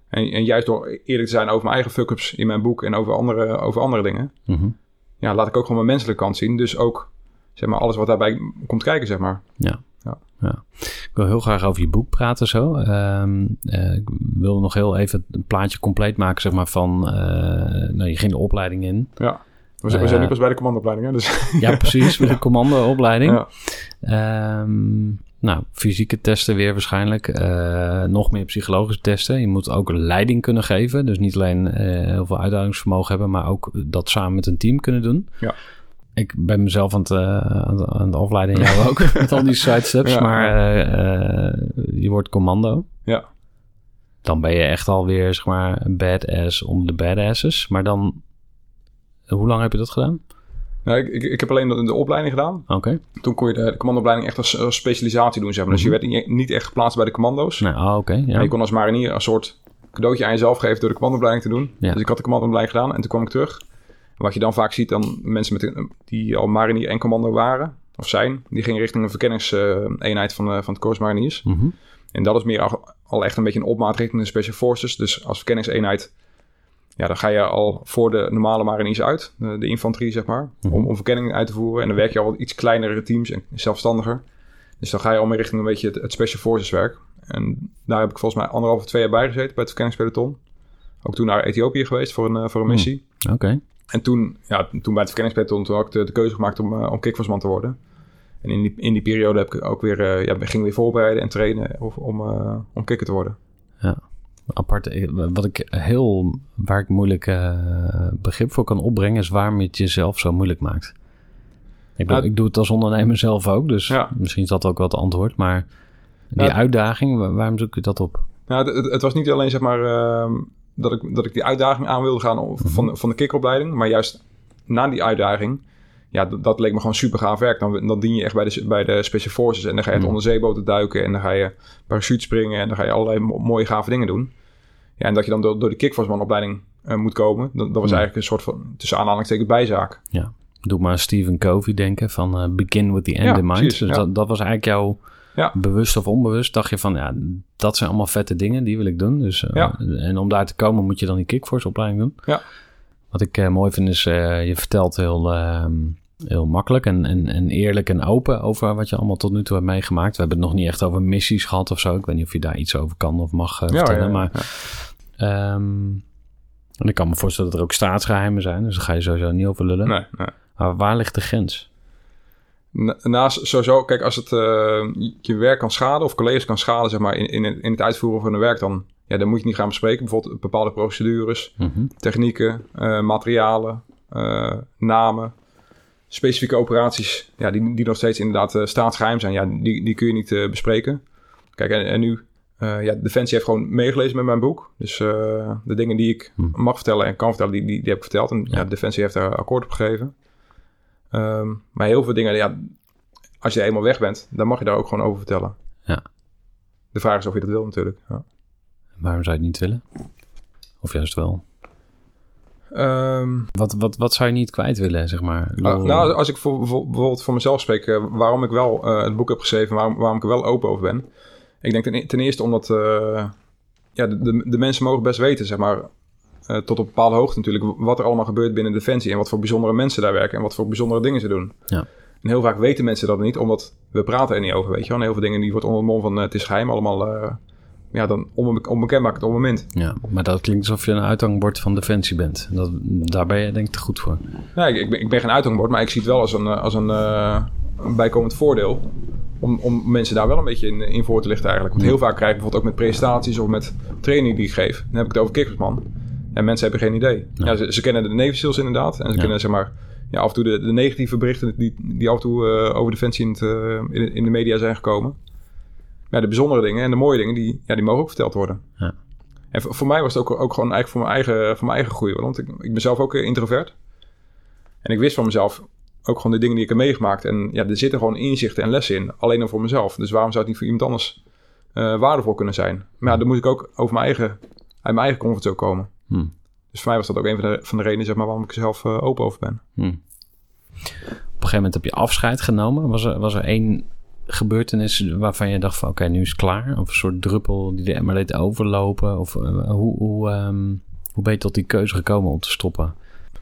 En, en juist door eerlijk te zijn over mijn eigen fuck-ups in mijn boek en over andere, over andere dingen, Mhm. ja, laat ik ook gewoon mijn menselijke kant zien. Dus ook, zeg maar, alles wat daarbij komt kijken, zeg maar. Ja. Ja. ja. Ik wil heel graag over je boek praten zo. Ehm, eh, ik wil nog heel even een plaatje compleet maken, zeg maar, van... eh, nou, je ging de opleiding in. Ja. We zijn, we Eh, zijn nu pas bij de commandoopleiding, hè? Dus, Ja, precies, met de commandoopleiding. ja. Ehm, nou, fysieke testen weer waarschijnlijk. Eh, nog meer psychologische testen. Je moet ook leiding kunnen geven. Dus niet alleen eh, heel veel uithoudingsvermogen hebben, maar ook dat samen met een team kunnen doen. Ja. Ik ben mezelf aan het, eh, aan het, afleiden en jou ook met al die sidesteps. Ja, maar je wordt commando. Ja. Dan ben je echt alweer, zeg maar, een badass onder de badasses. Maar dan, hoe lang heb je dat gedaan? Nou, ik, ik, ik heb alleen de, de opleiding gedaan. Oké. Toen kon je de, de commandoopleiding echt als, als specialisatie doen, zeg maar. Dus je werd niet, niet echt geplaatst bij de commando's. Nou, ah, oké. ja. Je kon als marinier een soort cadeautje aan jezelf geven door de commandoopleiding te doen. Ja. Dus ik had de commandoopleiding gedaan en toen kwam ik terug. Wat je dan vaak ziet, dan mensen met die al marinier en commando waren, of zijn, die gingen richting een verkenningseenheid van, de- van het Korps Mariniers. Mhm. En dat is meer al, al echt een beetje een opmaat richting de Special Forces. Dus als verkenningseenheid, ja, dan ga je al voor de normale mariniers uit, de, de infanterie zeg maar, Mhm. om, om verkenning uit te voeren. En dan werk je al iets kleinere teams en zelfstandiger. Dus dan ga je al meer richting een beetje het, het Special Forces werk. En daar heb ik volgens mij anderhalf of twee jaar bij gezeten bij het verkenningspeloton. Ook toen naar Ethiopië geweest voor een, eh, voor een Hmm. missie. Oké. En toen, ja, toen bij het verkenningspeloton, toen had ik de, de keuze gemaakt om, uh, om te worden. En in die, in die periode heb ik ook weer, eh, ja, ging weer voorbereiden en trainen om, eh, om kicker te worden. Apart. eh, Wat ik heel, waar ik moeilijk eh, begrip voor kan opbrengen, is waarom je het jezelf zo moeilijk maakt. Ik, bedoel, Ja. ik doe het als ondernemer zelf ook, dus Ja. misschien is dat ook wel het antwoord. Maar die Ja. uitdaging, wa- waarom zoek je dat op? Nou, het, het, was niet alleen zeg maar ehm, dat, ik, dat ik die uitdaging aan wilde gaan van, de- van de kikkeropleiding, maar juist na die uitdaging, ja, dat, dat leek me gewoon super gaaf werk. Dan, dan dien je echt bij de, bij de Special Forces en dan ga je het Mhm. onderzeeboten duiken en dan ga je parachute springen en dan ga je allerlei mo- mooie gave dingen doen. Ja, en dat je dan door, door de kickforceman-opleiding eh, moet komen, dat, dat was eigenlijk een soort van, tussen aanhalingstekens, bijzaak. Doe maar Stephen Covey denken van eh, begin with the end Ja, in mind. precies, dus ja. dat, dat was eigenlijk jouw Ja. bewust of onbewust. Dacht je van ja, dat zijn allemaal vette dingen, die wil ik doen. Dus, Ja. En om daar te komen moet je dan die kickforce opleiding doen. Ja. Wat ik mooi vind is, je vertelt heel, ehm, heel makkelijk en, en, en eerlijk en open over wat je allemaal tot nu toe hebt meegemaakt. We hebben het nog niet echt over missies gehad of zo. Ik weet niet of je daar iets over kan of mag Ja, vertellen. ja, ja. Maar Ehm, en ik kan me voorstellen dat er ook staatsgeheimen zijn. Dus daar ga je sowieso niet over lullen. Nee, nee. Maar waar ligt de grens? Na- Naast sowieso, kijk, als het eh, je werk kan schaden of collega's kan schaden, zeg maar, in, in, het- in het uitvoeren van hun werk, dan, ja, dan moet je het niet gaan bespreken. Bijvoorbeeld bepaalde procedures, Mhm. technieken, eh, materialen, eh, namen, specifieke operaties, ja, die, die nog steeds inderdaad eh, staatsgeheim zijn. Ja, die, die kun je niet bespreken. Kijk, en, en nu, eh, ja, Defensie heeft gewoon meegelezen met mijn boek. Dus eh, de dingen die ik Hm. mag vertellen en kan vertellen, die, die, die heb ik verteld. En ja. Ja. Defensie heeft daar akkoord op gegeven. Ehm, maar heel veel dingen, ja, als je eenmaal weg bent, dan mag je daar ook gewoon over vertellen. Ja. De vraag is of je dat wil natuurlijk. Ja. Waarom zou je het niet willen? Of juist wel? Ehm, Wat, wat, wat zou je niet kwijt willen, zeg maar? Nou, nou, als ik voor, voor- bijvoorbeeld voor mezelf spreek, eh, waarom ik wel het boek heb geschreven, waarom, waarom ik er wel open over ben. Ik denk ten, ten eerste omdat eh, ja, de, de, de mensen mogen best weten, zeg maar, eh, tot op bepaalde hoogte natuurlijk, wat er allemaal gebeurt binnen Defensie en wat voor bijzondere mensen daar werken en wat voor bijzondere dingen ze doen. Ja. En heel vaak weten mensen dat niet, omdat we praten er niet over, weet je wel. En heel veel dingen die wordt onder de mond van eh, het is geheim allemaal, ja, dan onbe onbekend op het moment. ja, maar dat klinkt alsof je een uithangbord van Defensie bent. Dat, daar ben je denk ik te goed voor. Nee, ik, ik, ben, ik ben geen uithangbord, maar ik zie het wel als een, als een, een bijkomend voordeel. Om, om mensen daar wel een beetje in, in voor te lichten eigenlijk. Want heel vaak krijg ik bijvoorbeeld ook met presentaties of met training die ik geef. Dan heb ik het over kikkersman. En mensen hebben geen idee. Ja. Ja. ze, ze kennen de Navy Seals inderdaad. En ze Ja. kennen zeg maar, ja, af en toe de, de negatieve berichten die, die af en toe eh, over Defensie in, het, eh, in, in de media zijn gekomen. Ja, de bijzondere dingen en de mooie dingen, die, ja, die mogen ook verteld worden. Ja. En voor, voor mij was het ook, ook gewoon eigenlijk voor mijn eigen, voor mijn eigen groei. Want ik, ik ben zelf ook eh, introvert. En ik wist van mezelf, ook gewoon de dingen die ik heb meegemaakt. En ja, er zitten gewoon inzichten en lessen in. Alleen dan voor mezelf. Dus waarom zou het niet voor iemand anders eh, waardevol kunnen zijn? Maar ja, dan moet ik ook over mijn eigen, uit mijn eigen comfortzone komen. Hm. Dus voor mij was dat ook een van de, van de redenen zeg maar, waarom ik er zelf eh, open over ben. Hm. Op een gegeven moment heb je afscheid genomen. Was er, was er één gebeurtenis waarvan je dacht van oké, nu is het klaar? Of een soort druppel die de emmer deed overlopen? Of eh, hoe, hoe, ehm, hoe ben je tot die keuze gekomen om te stoppen?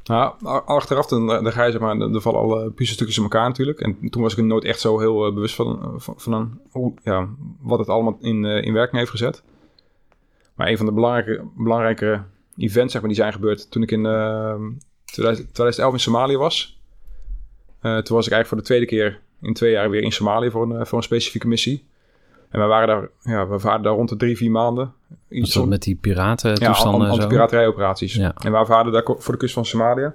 Nou, achteraf dan, dan ga je zeg maar, er vallen alle puzzelstukjes in elkaar natuurlijk. En toen was ik er nooit echt zo heel eh, bewust van, van, van een- hoe, ja, wat het allemaal in, eh, in werking heeft gezet. Maar een van de belangrijke, belangrijke events zeg maar, die zijn gebeurd toen ik in eh, 2000 2011 in Somalië was. Eh, toen was ik eigenlijk voor de tweede keer in twee jaar weer in Somalië voor een, eh, voor een specifieke missie. En we waren daar, ja, we waren daar rond de drie, vier maanden. Iets met die piraten ja, toestanden en zo? anti-piraterijoperaties. Ja. En we waren daar voor de kust van Somalië.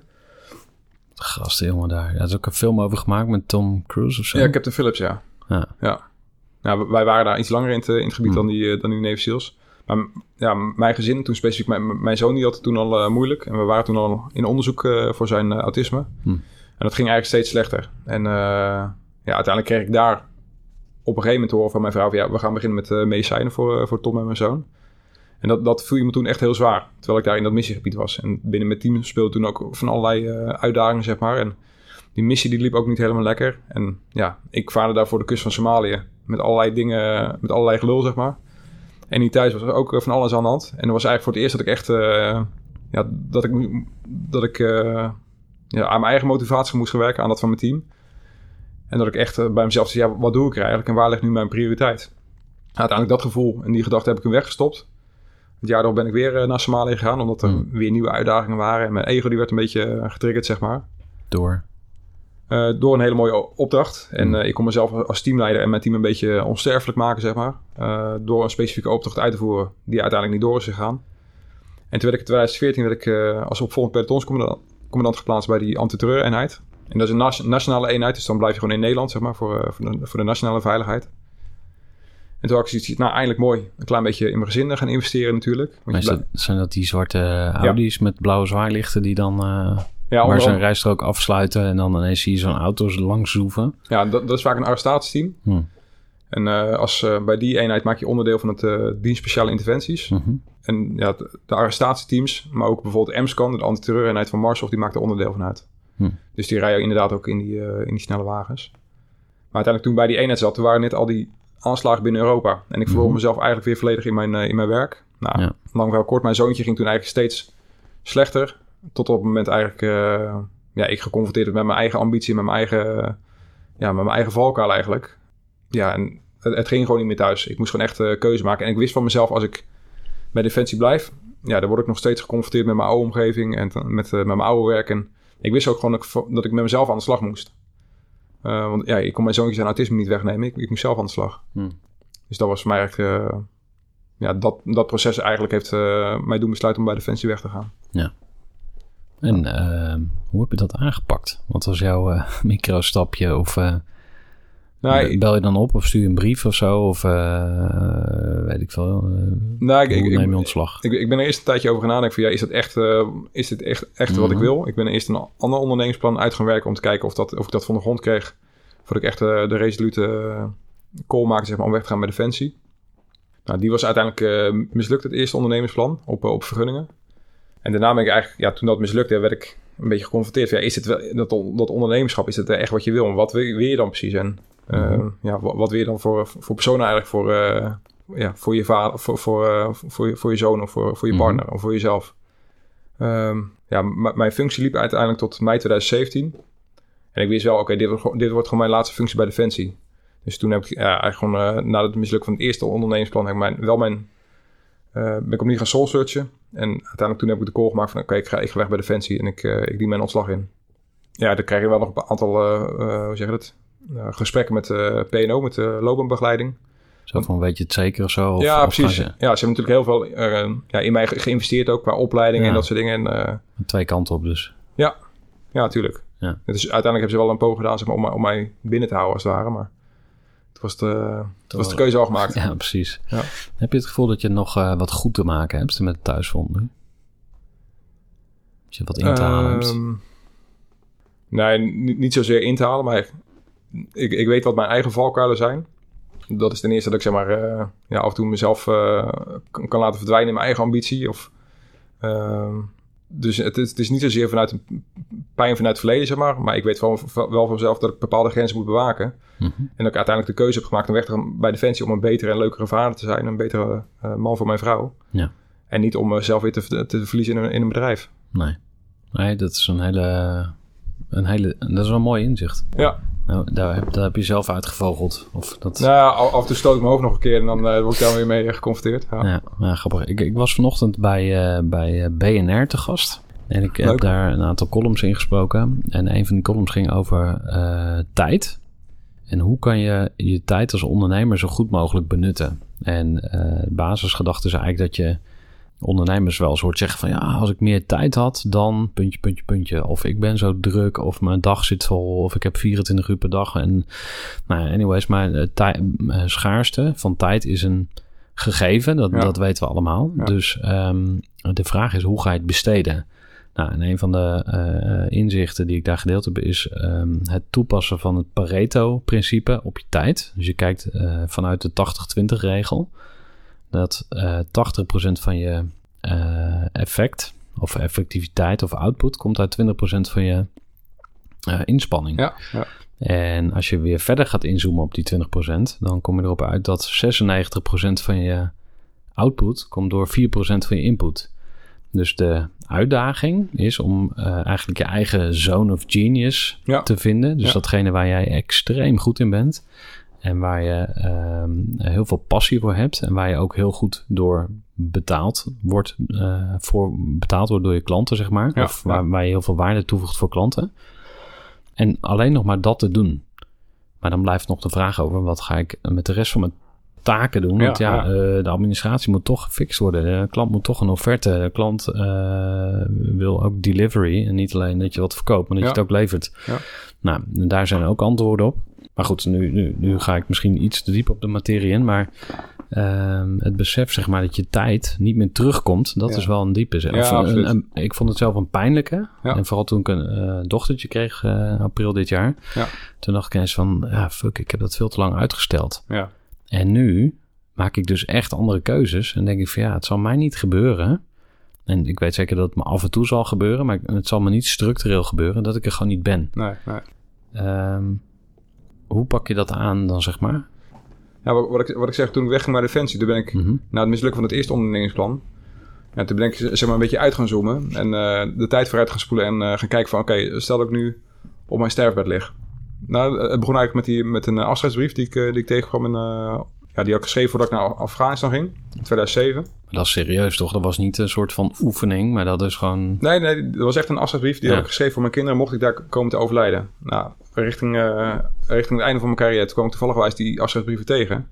Gasten, jongen, daar. Ja, er is ook een film over gemaakt met Tom Cruise of zo. Ja, Captain Phillips, ja. Ja. ja. Nou, wij waren daar iets langer in het, in het gebied Hmm. dan, die, eh, dan die Navy SEALs. Maar ja, mijn gezin, toen specifiek mijn, mijn zoon, die had het toen al eh, moeilijk. En we waren toen al in onderzoek eh, voor zijn eh, autisme. Hmm. En dat ging eigenlijk steeds slechter. En eh, ja, uiteindelijk kreeg ik daar op een gegeven moment horen van mijn vrouw... Van, ja, we gaan beginnen met eh, medicijnen voor, eh, voor Tom en mijn zoon. En dat, dat viel je me toen echt heel zwaar. Terwijl ik daar in dat missiegebied was. En binnen mijn team speelde toen ook van allerlei eh, uitdagingen, zeg maar. En die missie die liep ook niet helemaal lekker. En ja, ik vaarde daar voor de kust van Somalië. Met allerlei dingen, met allerlei gelul, zeg maar. En die thuis was er ook van alles aan de hand. En dat was eigenlijk voor het eerst dat ik echt... ja, dat ik, dat ik ja, aan mijn eigen motivatie moest gaan werken. Aan dat van mijn team. En dat ik echt eh, bij mezelf zei, ja, wat doe ik er eigenlijk? En waar ligt nu mijn prioriteit? uiteindelijk dat gevoel en die gedachte heb ik hem weggestopt. Het jaar daarop ben ik weer eh, naar Somalië gegaan. Omdat er Hmm. weer nieuwe uitdagingen waren. En mijn ego die werd een beetje eh, getriggerd, zeg maar. Door. Door een hele mooie opdracht. En eh, ik kon mezelf als teamleider en mijn team een beetje onsterfelijk maken, zeg maar. Door een specifieke opdracht uit te voeren die uiteindelijk niet door is gegaan. En toen werd ik in 2014 werd ik, als opvolgend pelotonscommandant commandant geplaatst bij die antiterreur-eenheid. En dat is een nationale eenheid, dus dan blijf je gewoon in Nederland, zeg maar, voor, eh, voor, de, voor de nationale veiligheid. En toen had ik zoiets, nou eindelijk mooi, een klein beetje in mijn gezin gaan investeren natuurlijk. Want dat, zijn dat die zwarte Audi's met blauwe zwaailichten die dan... eh, ja, waar ze een rijstrook afsluiten en dan ineens zie je zo'n auto's langs zoeven. ja dat, dat is vaak een arrestatieteam. Hm. En eh, als, eh, bij die eenheid maak je onderdeel van het eh dienst speciale interventies. Mhm. En ja, de, de arrestatieteams, maar ook bijvoorbeeld EMSCAN, de antiterreureenheid van Marshof, die maakt er onderdeel van uit. Hm. Dus die rijden inderdaad ook in die, eh, in die snelle wagens. Maar uiteindelijk toen bij die eenheid zat, toen waren net al die aanslagen binnen Europa. En ik verloor Mhm. mezelf eigenlijk weer volledig in mijn, eh, in mijn werk. Nou, Ja. lang wel kort, mijn zoontje ging toen eigenlijk steeds slechter. Tot op het moment eigenlijk, eh, ja, ik geconfronteerd werd met mijn eigen ambitie, met mijn eigen, ja, met mijn eigen valkuil eigenlijk. Ja, en het, het ging gewoon niet meer thuis. Ik moest gewoon echt eh, keuze maken. En ik wist van mezelf, als ik bij Defensie blijf, ja, dan word ik nog steeds geconfronteerd met mijn oude omgeving en met, met mijn oude werk. En ik wist ook gewoon dat ik, dat ik met mezelf aan de slag moest. Eh, want ja, ik kon mijn zoontje zijn autisme niet wegnemen. Ik, ik moest zelf aan de slag. Hm. Dus dat was voor mij eigenlijk... eh, ja, dat, dat proces eigenlijk heeft eh, mij doen besluiten om bij Defensie weg te gaan. En eh, hoe heb je dat aangepakt? Wat was jouw microstapje? Of Nou, ik, bel je dan op of stuur je een brief of zo? Of eh, weet ik veel. eh, nou, ik, ik, neem je ontslag? ik, ik ben er eerst een tijdje over gaan nadenken van... Ja, is, dat echt, eh, is dit echt, echt wat ik Mhm. wil? Ik ben eerst een ander ondernemingsplan uit gaan werken... om te kijken of, dat, of ik dat van de grond kreeg... voordat ik echt de resolute call maakte zeg maar, om weg te gaan bij Defensie. Nou, die was uiteindelijk mislukt, het eerste ondernemingsplan op, op vergunningen. En daarna ben ik eigenlijk, ja, toen dat mislukte, werd ik een beetje geconfronteerd. Ja, is het wel, dat, dat ondernemerschap, is het echt wat je wil? En wat wil, wil je dan precies? En eh, Mhm. ja, wat, je dan voor, voor personen eigenlijk voor, eh, ja, voor je vader, voor, voor, eh, voor, je, voor je zoon of voor, voor je Mhm. partner of voor jezelf? Ehm, ja, mijn functie liep uiteindelijk tot mei 2017. En ik wist wel, oké, dit, wordt gewoon- dit wordt gewoon mijn laatste functie bij Defensie. Dus toen heb ik ja, eigenlijk gewoon uh, na het mislukken van het eerste ondernemingsplan... Heb ik mijn, wel mijn, uh, ben ik opnieuw gaan soul searchen. En uiteindelijk toen heb ik de call gemaakt van... oké, ik, ga, ik ga weg bij Defensie en ik, uh, ik dien mijn ontslag in. Ja, dan krijg je wel nog een aantal, hoe zeg je dat... gesprekken met PNO, met de loopbaanbegeleiding. Zo van, weet je het zeker of zo? Of, ja, precies. Ja, ze hebben natuurlijk heel veel ja, in mij geïnvesteerd ook... qua opleiding ja. en dat soort dingen. En, Twee kanten op dus. Ja, ja, tuurlijk. Ja. Uiteindelijk hebben ze wel een poging gedaan zeg maar, om, om mij binnen te houden als het ware. Maar het was de, het was de keuze al gemaakt. Ja, precies. Ja. Heb je het gevoel dat je nog uh, wat goed te maken hebt met het thuisfront nu? Dat je wat in te halen hebt? Um, Nee, niet, niet zozeer in te halen, maar ik, ik weet wat mijn eigen valkuilen zijn. Dat is ten eerste dat ik zeg maar, eh, ja, af en toe mezelf eh, kan, laten verdwijnen in mijn eigen ambitie. Of, ehm, dus het is, het is niet zozeer vanuit een pijn vanuit het verleden, zeg maar. Maar ik weet wel, wel van mezelf dat ik bepaalde grenzen moet bewaken. Mhm. En dat ik uiteindelijk de keuze heb gemaakt om weg te gaan bij Defensie... om een betere en leukere vader te zijn. Een betere eh, man voor mijn vrouw. Ja. En niet om mezelf weer te, te verliezen in een, in een bedrijf. Nee. Nee, dat is een hele, een hele... Dat is wel een mooi inzicht. Ja. Nou, daar heb, daar heb je zelf uitgevogeld. Of dat... Nou ja, af en toe stoot ik mijn hoofd nog een keer... en dan eh, word ik daar weer mee geconfronteerd. Ja. Ja, grappig. Ik, ik was vanochtend bij, eh, bij eh, BNR te gast. En ik heb daar een aantal columns ingesproken. En een van die columns ging over tijd. En hoe kan je je tijd als ondernemer zo goed mogelijk benutten? En basisgedachte is eigenlijk dat je ondernemers wel eens hoort zeggen van... ja, als ik meer tijd had, dan puntje, puntje, puntje. Of ik ben zo druk, of mijn dag zit vol, of ik heb 24 uur per dag. En nou, ja, anyways, maar eh, eh, schaarste van tijd is een gegeven. Dat, Ja. dat weten we allemaal. Ja. Dus ehm, de vraag is, hoe ga je het besteden? Nou, en een van de eh, inzichten die ik daar gedeeld heb... is ehm, het toepassen van het Pareto-principe op je tijd. Dus je kijkt vanuit de 80-20-regel... dat eh 80% van je eh, effect of effectiviteit of output... komt uit 20% van je eh, inspanning. Ja, ja. En als je weer verder gaat inzoomen op die 20%, dan kom je erop uit dat 96% van je output komt door 4% van je input. Dus de uitdaging is om eh, eigenlijk je eigen zone of genius Ja. te vinden. Dus datgene waar jij extreem goed in bent. En waar je ehm, heel veel passie voor hebt. En waar je ook heel goed door betaald wordt, eh, voor betaald wordt door je klanten, zeg maar. Ja, of waar, ja. waar je heel veel waarde toevoegt voor klanten. En alleen nog maar dat te doen. Maar dan blijft nog de vraag over wat ga ik met de rest van mijn taken doen. Want ja, Ja, eh, de administratie moet toch gefixt worden. De klant moet toch een offerte. De klant eh, wil ook delivery. En niet alleen dat je wat verkoopt, maar dat je het ook levert. Ja. Nou, daar zijn ook antwoorden op. Maar goed, nu, nu, nu ga ik misschien iets te diep op de materie in. Maar ehm, het besef, zeg maar, dat je tijd niet meer terugkomt, dat Ja. is wel een diepe. Of Ja, een- ik vond het zelf een pijnlijke. Ja. En vooral toen ik een eh, dochtertje kreeg eh, in april dit jaar. Ja. Toen dacht ik eens van, ja, fuck, ik heb dat veel te lang uitgesteld. Ja. En nu maak ik dus echt andere keuzes. En denk ik van, ja, het zal mij niet gebeuren. En ik weet zeker dat het me af en toe zal gebeuren. Maar het zal me niet structureel gebeuren dat ik er gewoon niet ben. Nee, nee. Ehm, hoe pak je dat aan dan, zeg maar? Ja, wat, wat ik, wat ik zeg, toen ik wegging bij Defensie, toen ben ik Mhm. na het mislukken van het eerste ondernemingsplan, ja, toen ben ik zeg maar een beetje uit gaan zoomen en eh, de tijd vooruit gaan spoelen en eh, gaan kijken van, oké, stel dat ik nu op mijn sterfbed lig. Nou, het begon eigenlijk met, die, met een eh, afscheidsbrief die ik, die ik tegenkwam in, ja, die had ik geschreven voordat ik naar Afghanistan ging, in 2007. Dat is serieus, toch? Dat was niet een soort van oefening, maar dat is gewoon... Nee, nee, dat was echt een afscheidsbrief. Die Ja. had ik geschreven voor mijn kinderen, mocht ik daar komen te overlijden. Nou, richting, eh, richting het einde van mijn carrière, toen kwam ik toevallig die afscheidsbrieven tegen.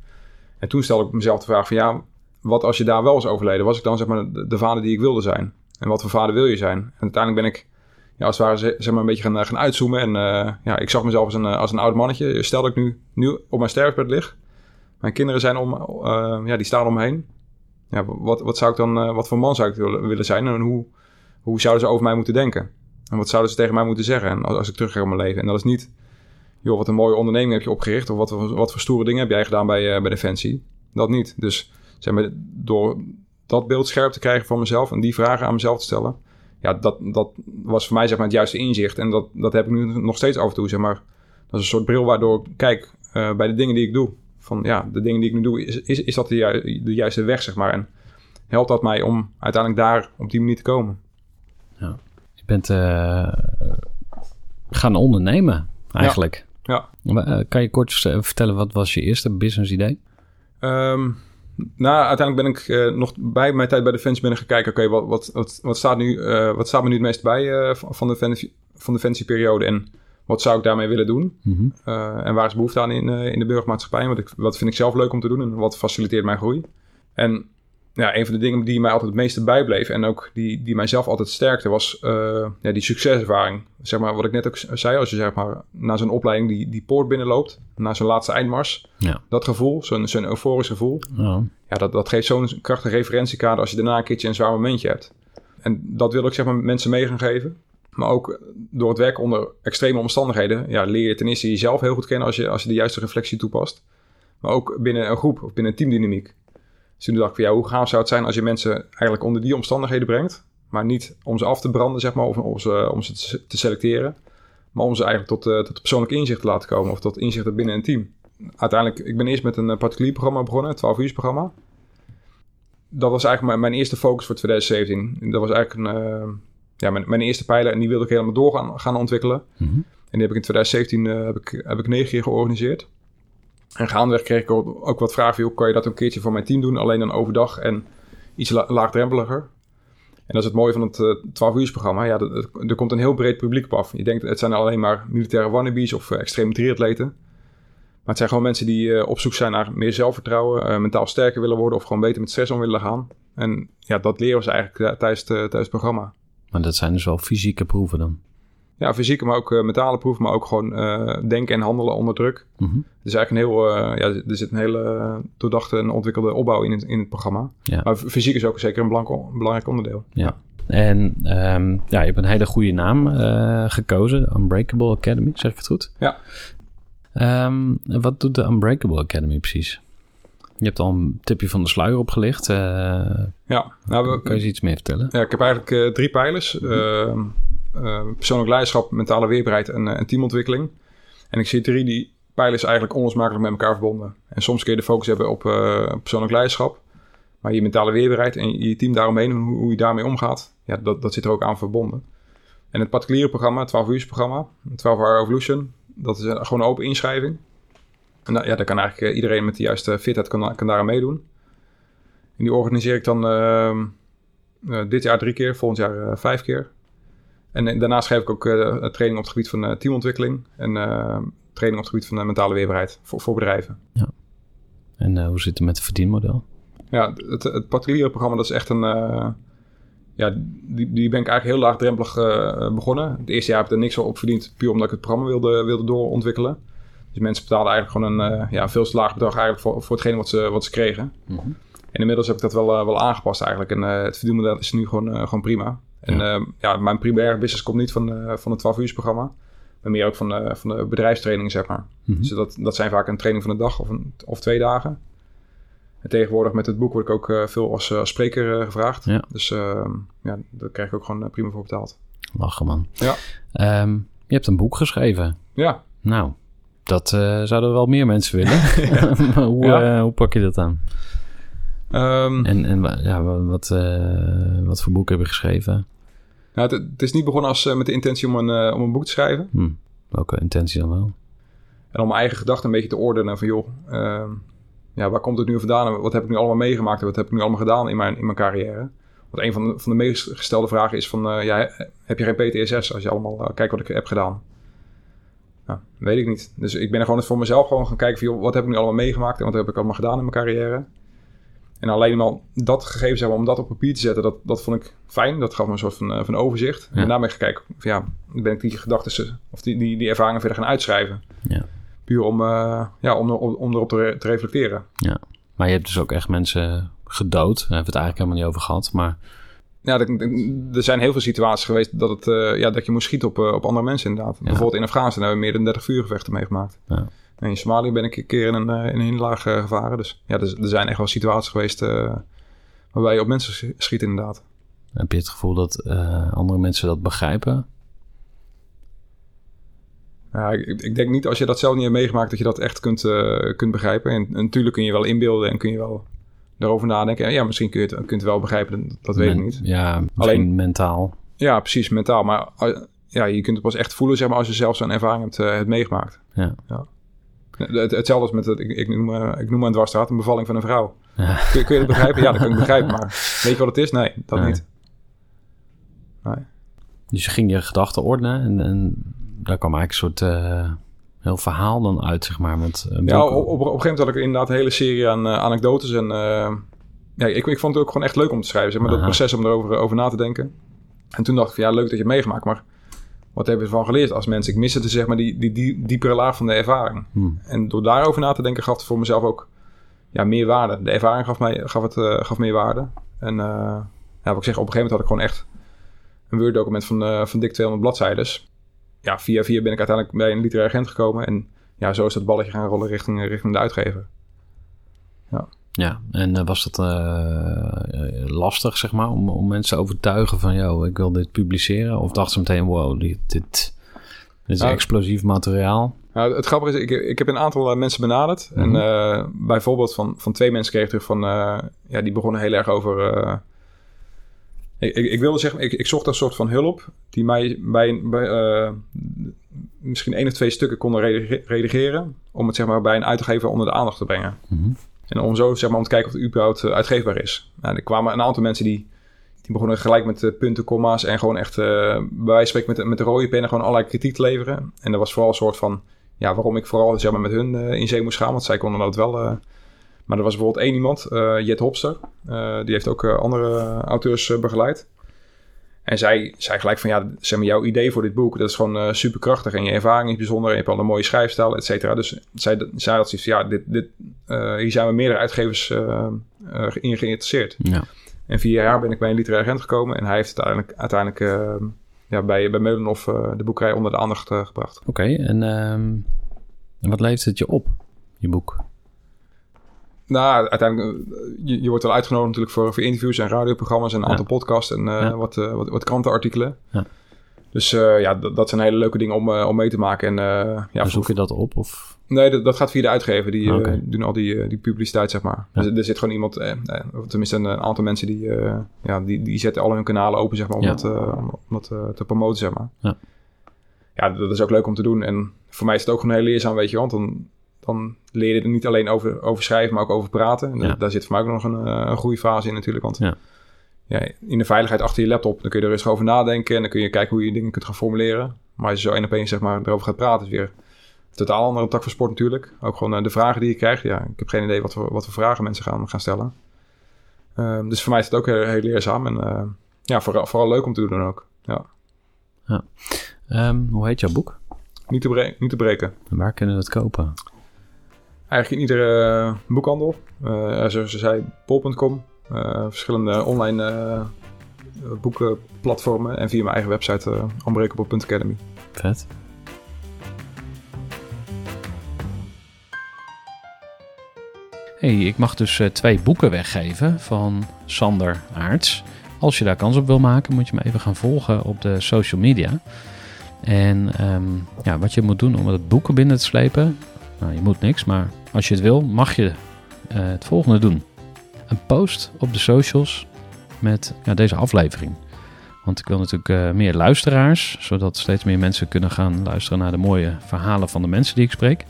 En toen stelde ik mezelf de vraag van, ja, wat als je daar wel was overleden? Was ik dan zeg maar de, de vader die ik wilde zijn? En wat voor vader wil je zijn? En uiteindelijk ben ik, ja, als het ware, ze- zeg maar een beetje gaan, eh, gaan uitzoomen. En eh, ja, ik zag mezelf als een, als een oud mannetje. Stel dat ik nu, nu op mijn sterfbed lig. Mijn kinderen zijn om, eh, ja, die staan om me heen. Ja, wat, wat zou ik dan, eh, wat voor man zou ik willen, zijn? En hoe, hoe zouden ze over mij moeten denken? En wat zouden ze tegen mij moeten zeggen en als, als ik terug ga op mijn leven? En dat is niet, joh, wat een mooie onderneming heb je opgericht... of wat, wat voor stoere dingen heb jij gedaan bij, eh, bij Defensie. Dat niet. Dus zeg maar, door dat beeld scherp te krijgen van mezelf... en die vragen aan mezelf te stellen... ja, dat, dat was voor mij zeg maar, het juiste inzicht. En dat, dat heb ik nu nog steeds af en toe, zeg maar. Dat is een soort bril waardoor ik kijk bij de dingen die ik doe. Van ja, de dingen die ik nu doe, is, is, is dat de, ju- de juiste weg, zeg maar. En helpt dat mij om uiteindelijk daar op die manier te komen. Je bent eh, gaan ondernemen, eigenlijk. Ja. Maar, eh, kan je kort vertellen, wat was je eerste business idee? Ehm, nou, uiteindelijk ben ik eh, nog bij mijn tijd bij Defensie ben ik gaan kijken... oké, wat, wat, wat, wat, staat nu, wat staat me nu het meest bij eh, van de van de Defensieperiode... en wat zou ik daarmee willen doen? Mhm. Eh, en waar is behoefte aan in, eh, in de burgermaatschappij? Wat, ik, wat vind ik zelf leuk om te doen en wat faciliteert mijn groei? En ja, een van de dingen die mij altijd het meeste bijbleef en ook die, die mijzelf altijd sterkte, was eh, ja, die succeservaring. Zeg maar wat ik net ook zei, als je zeg maar na zo'n opleiding die, die poort binnenloopt, na zo'n laatste eindmars, Ja. dat gevoel, zo'n zo'n euforisch gevoel, Ja. ja, dat, dat geeft zo'n krachtig referentiekader als je daarna een keertje een zwaar momentje hebt. En dat wil ik zeg maar mensen mee gaan geven. Maar ook door het werken onder extreme omstandigheden ja, leer je ten eerste jezelf heel goed kennen als je, als je de juiste reflectie toepast. Maar ook binnen een groep of binnen een teamdynamiek. Dus toen dacht ik ja, hoe gaaf zou het zijn als je mensen eigenlijk onder die omstandigheden brengt. Maar niet om ze af te branden, zeg maar, of om ze, om ze te selecteren. Maar om ze eigenlijk tot, uh, tot persoonlijk inzicht te laten komen. Of tot inzichten binnen een team. Uiteindelijk, ik ben eerst met een particulier programma begonnen, een 12 uur programma. Dat was eigenlijk mijn, mijn, eerste focus voor 2017. Dat was eigenlijk een, uh, ja, mijn, mijn, eerste pijler en die wilde ik helemaal door gaan, gaan ontwikkelen. Mm -hmm. En die heb ik in 2017 uh, heb ik, heb ik negen keer georganiseerd. En gaandeweg kreeg ik ook, ook wat vragen. Hoe kan je dat een keertje voor mijn team doen? Alleen dan overdag en iets la laagdrempeliger. En dat is het mooie van het uh, 12 uur programma. Ja, er, er komt een heel breed publiek op af. Je denkt, het zijn alleen maar militaire wannabes of uh, extreme triatleten. Maar het zijn gewoon mensen die uh, op zoek zijn naar meer zelfvertrouwen, mentaal sterker willen worden of gewoon beter met stress om willen gaan. En ja, dat leren ze eigenlijk tijdens, tijdens het programma. Maar dat zijn dus wel fysieke proeven dan? Ja, fysieke, maar ook uh, mentale proeven, maar ook gewoon uh, denken en handelen onder druk. Mm -hmm. Dus eigenlijk een heel, uh, ja, er zit een hele doordachte en ontwikkelde opbouw in het, in het programma. Ja. Maar fysiek is ook zeker een belangrijk, belangrijk onderdeel. Ja. ja. En um, ja, je hebt een hele goede naam gekozen, Unbreakable Academy, zeg ik het goed? Ja. Um, wat doet de Unbreakable Academy precies? Je hebt al een tipje van de sluier opgelicht. ja. Nou, we, kan je iets meer vertellen? Ja, ik heb eigenlijk drie pijlers. -hmm. Uh, persoonlijk leiderschap, mentale weerbaarheid en, en, teamontwikkeling. En ik zie drie die pijlers eigenlijk onlosmakelijk met elkaar verbonden. En soms kun je de focus hebben op persoonlijk leiderschap. Maar je mentale weerbaarheid en je team daaromheen, hoe, hoe je daarmee omgaat, ja, dat, dat zit er ook aan verbonden. En het particuliere programma, 12 uur programma, 12 Hour Evolution, dat is een, gewoon een open inschrijving. En ja, daar kan eigenlijk iedereen met de juiste fitheid kan, kan daar meedoen. En die organiseer ik dan ehm, dit jaar drie keer, volgend jaar vijf keer. En daarnaast geef ik ook training op het gebied van teamontwikkeling en uh, training op het gebied van mentale weerbaarheid voor, voor bedrijven. Ja. En hoe zit het met het verdienmodel? Ja, het, het particuliere programma dat is echt een... ja, die, die ben ik eigenlijk heel laagdrempelig begonnen. Het eerste jaar heb ik er niks op verdiend, puur omdat ik het programma wilde, wilde doorontwikkelen. Dus mensen betaalden eigenlijk gewoon een ja, veel te laag bedrag eigenlijk voor, voor hetgene wat ze, wat ze kregen. Mm -hmm. En inmiddels heb ik dat wel, wel aangepast eigenlijk. En het verdienmodel is nu gewoon, gewoon prima. En ja. Ja, mijn primaire business komt niet van, van het 12 uur programma. Maar meer ook van, uh, van de bedrijfstrainingen, zeg maar. Mm -hmm. Dus dat, dat zijn vaak een training van een dag of, een, of twee dagen. En tegenwoordig met het boek word ik ook veel als, als spreker gevraagd. Ja. Dus ehm, ja, daar krijg ik ook gewoon prima voor betaald. Lachen, man. Ja. Um, je hebt een boek geschreven. Ja. Nou, dat zouden wel meer mensen willen. hoe, ja. hoe pak je dat aan? Um, en en ja, wat, uh, wat voor boek heb je geschreven? Nou, het, het is niet begonnen als, met de intentie om een, om een boek te schrijven. Hm. Welke intentie dan wel? En om mijn eigen gedachten een beetje te ordenen van joh, ja, waar komt het nu vandaan wat heb ik nu allemaal meegemaakt en wat heb ik nu allemaal gedaan in mijn, in mijn carrière? Want een van de, van de meest gestelde vragen is van, ja, heb je geen PTSS als je allemaal kijkt wat ik heb gedaan? Nou, weet ik niet. Dus ik ben er gewoon voor mezelf gewoon gaan kijken van joh, wat heb ik nu allemaal meegemaakt en wat heb ik allemaal gedaan in mijn carrière? En alleen al dat gegeven hebben om dat op papier te zetten, dat, dat vond ik fijn. Dat gaf me een soort van, uh, van overzicht. Ja. En daarmee gekeken, van, ja, ben ik die gedachten of die, die, die ervaringen verder gaan uitschrijven. Ja. Puur om, uh, ja, om, om, om erop te, re te, reflecteren. Ja, maar je hebt dus ook echt mensen gedood. Daar hebben we het eigenlijk helemaal niet over gehad, maar... Ja, er, zijn heel veel situaties geweest dat, het, uh, ja, dat je moest schieten op, op andere mensen inderdaad. Ja. Bijvoorbeeld in Afghanistan hebben we meer dan 30 vuurgevechten meegemaakt. Ja. En in Somalië ben ik een keer in een, in een hinderlaag uh, gevaren. Dus ja, er, er, zijn echt wel situaties geweest waarbij je op mensen schiet inderdaad. Heb je het gevoel dat andere mensen dat begrijpen? Ja, ik, ik, denk niet als je dat zelf niet hebt meegemaakt dat je dat echt kunt, kunt begrijpen. En, en, natuurlijk kun je wel inbeelden en kun je wel daarover nadenken. En ja, misschien kun je het, kun je het wel begrijpen, dat, dat weet ik niet. Ja, alleen mentaal. Ja, precies, mentaal. Maar ja, je kunt het pas echt voelen zeg maar, als je zelf zo'n ervaring hebt, hebt meegemaakt. Ja. ja. Hetzelfde als met, het, ik, ik, noem, uh, ik noem een dwarsstraat een bevalling van een vrouw. Ja. Kun, kun, je dat begrijpen? Ja, dat kan ik begrijpen. Maar weet je wat het is? Nee, dat nee. niet. Nee. Dus je ging je gedachten ordenen en, en daar kwam eigenlijk een soort uh, heel verhaal dan uit, zeg maar. Met ja, op, op, op, een gegeven moment had ik inderdaad een hele serie aan uh, anekdotes. En ja, ik, ik vond het ook gewoon echt leuk om te schrijven. Zeg maar, dat proces om erover over na te denken. En toen dacht ik van ja, leuk dat je het meegemaakt. Maar wat hebben we ervan geleerd als mensen? Ik miste dus zeg maar die, die, die diepere laag van de ervaring. Hmm. En door daarover na te denken gaf het voor mezelf ook ja, meer waarde. De ervaring gaf, mij, gaf, het, gaf meer waarde. En ja, wat ik zeg, op een gegeven moment had ik gewoon echt een Word-document van, van dik 200 bladzijden. Ja, via via ben ik uiteindelijk bij een literair agent gekomen. En ja, zo is dat balletje gaan rollen richting, richting de uitgever. Ja. Ja, en uh, was dat uh, lastig, zeg maar, om, om mensen te overtuigen van, joh, ik wil dit publiceren? Of dachten ze meteen, wow, dit, dit, dit is explosief materiaal? Nou, het grappige is, ik, ik heb een aantal mensen benaderd. En mhm. bijvoorbeeld van, van twee mensen kreeg ik terug van, ja, die begonnen heel erg over ik, ik, wilde zeggen, ik, ik zocht een soort van hulp die mij bij, bij uh, misschien één of twee stukken konden redigeren. Om het zeg maar bij een uitgever onder de aandacht te brengen. Mhm. En om zo zeg maar om te kijken of het überhaupt uh, uitgeefbaar is. Nou, er kwamen een aantal mensen die, die begonnen gelijk met uh, punten, comma's en gewoon echt uh, bij wijze van met, met de rode pennen gewoon allerlei kritiek te leveren. En dat was vooral een soort van, ja, waarom ik vooral zeg maar met hun in zee moest gaan. Want zij konden dat wel maar er was bijvoorbeeld één iemand, uh, Jet Hopster. Uh, die heeft ook uh, andere auteurs begeleid. En zij zei gelijk van, ja, zeg maar, jouw idee voor dit boek, dat is gewoon super krachtig. En je ervaring is bijzonder. En je hebt al een mooie schrijfstijl, et cetera. Dus zij, zij had zoiets van, ja, dit, dit, hier zijn we meerdere uitgevers in geïnteresseerd. Ja. En vier jaar ben ik bij een literair agent gekomen. En hij heeft het uiteindelijk, uiteindelijk ja, bij, bij Meulenhof de boekerij onder de aandacht gebracht. Oké, en um, wat levert het je op, je boek? Nou, uiteindelijk, eh, je, je wordt wel uitgenodigd natuurlijk voor, voor interviews en radioprogramma's en een aantal podcasts en uh, wat, uh, wat, wat, krantenartikelen. Ja. Dus uh, ja, dat, zijn hele leuke dingen om, om mee te maken. En, ja, zoek je dat op? Of? Nee, dat, dat gaat via de uitgever. Die doen al die, die publiciteit, zeg maar. Dus, er zit gewoon iemand, of tenminste een, aantal mensen die, ja, die, die zetten al hun kanalen open, zeg maar, om dat, om dat te promoten, zeg maar. Ja. ja, dat is ook leuk om te doen. En voor mij is het ook gewoon heel leerzaam, weet je, want dan dan leer je er niet alleen over, over schrijven, maar ook over praten. En daar zit voor mij ook nog een, eh, een groeifase in natuurlijk. Want ja. ja. in de veiligheid achter je laptop, dan kun je er rustig over nadenken. En dan kun je kijken hoe je dingen kunt gaan formuleren. Maar als je zo één op één zeg maar, erover gaat praten, is weer een totaal andere tak van sport natuurlijk. Ook gewoon uh, de vragen die je krijgt. Ja, ik heb geen idee wat voor, wat voor vragen mensen gaan, gaan stellen. Uh, dus voor mij is het ook heel, heel leerzaam. En uh, ja, vooral, vooral leuk om te doen ook. Ja. ja. Um, hoe heet jouw boek? Niet te, niet te breken. En waar kunnen we het kopen? Eigenlijk in iedere eh, boekhandel. Uh, zoals je zei, bol.com. Uh, verschillende online boekenplatformen. En via mijn eigen website uh. Vet. Hey, ik mag dus twee boeken weggeven van Sander Aarts. Als je daar kans op wil maken, moet je me even gaan volgen op de social media. En um, ja, wat je moet doen om het boeken binnen te slepen, nou, je moet niks, maar als je het wil, mag je uh, het volgende doen. Een post op de socials met ja, deze aflevering. Want ik wil natuurlijk uh, meer luisteraars, zodat steeds meer mensen kunnen gaan luisteren naar de mooie verhalen van de mensen die ik spreek.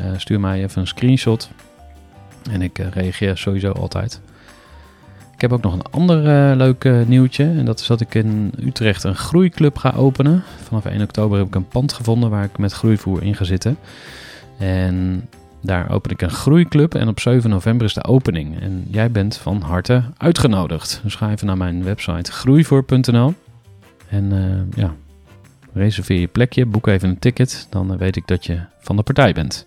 Uh, stuur mij even een screenshot en ik reageer sowieso altijd. Ik heb ook nog een ander leuk nieuwtje. En dat is dat ik in Utrecht een groeiclub ga openen. Vanaf 1 oktober heb ik een pand gevonden waar ik met groeivoer in ga zitten. En daar open ik een groeiclub en op 7 november is de opening. En jij bent van harte uitgenodigd. Dus ga even naar mijn website groeivoor.nl en uh, ja, reserveer je plekje, boek even een ticket. Dan weet ik dat je van de partij bent.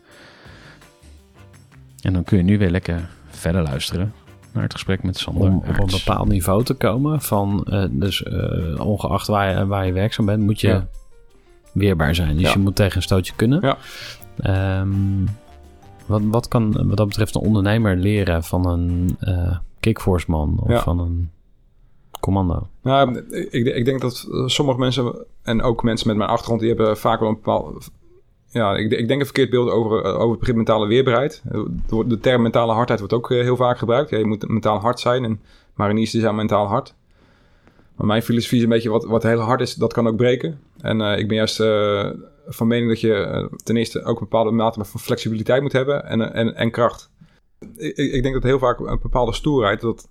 En dan kun je nu weer lekker verder luisteren naar het gesprek met Sander. Om op een bepaald niveau te komen, van, uh, dus uh, ongeacht waar je, waar je werkzaam bent, moet je weerbaar zijn. Dus je moet tegen een stootje kunnen. Ja. Um, wat, wat kan wat dat betreft een ondernemer leren van een uh, kickforce man of van een commando? Nou, ik, ik denk dat sommige mensen en ook mensen met mijn achtergrond, die hebben vaak wel een bepaald... Ja, ik, ik denk een verkeerd beeld over, over het begrip mentale weerbaarheid. De term mentale hardheid wordt ook eh, heel vaak gebruikt. Ja, je moet mentaal hard zijn en mariniers zijn mentaal hard. Maar mijn filosofie is een beetje wat, wat heel hard is, dat kan ook breken. En uh, ik ben juist uh, van mening dat je uh, ten eerste ook een bepaalde mate van flexibiliteit moet hebben en, en, en kracht. Ik, ik, denk dat heel vaak een bepaalde stoerheid, dat,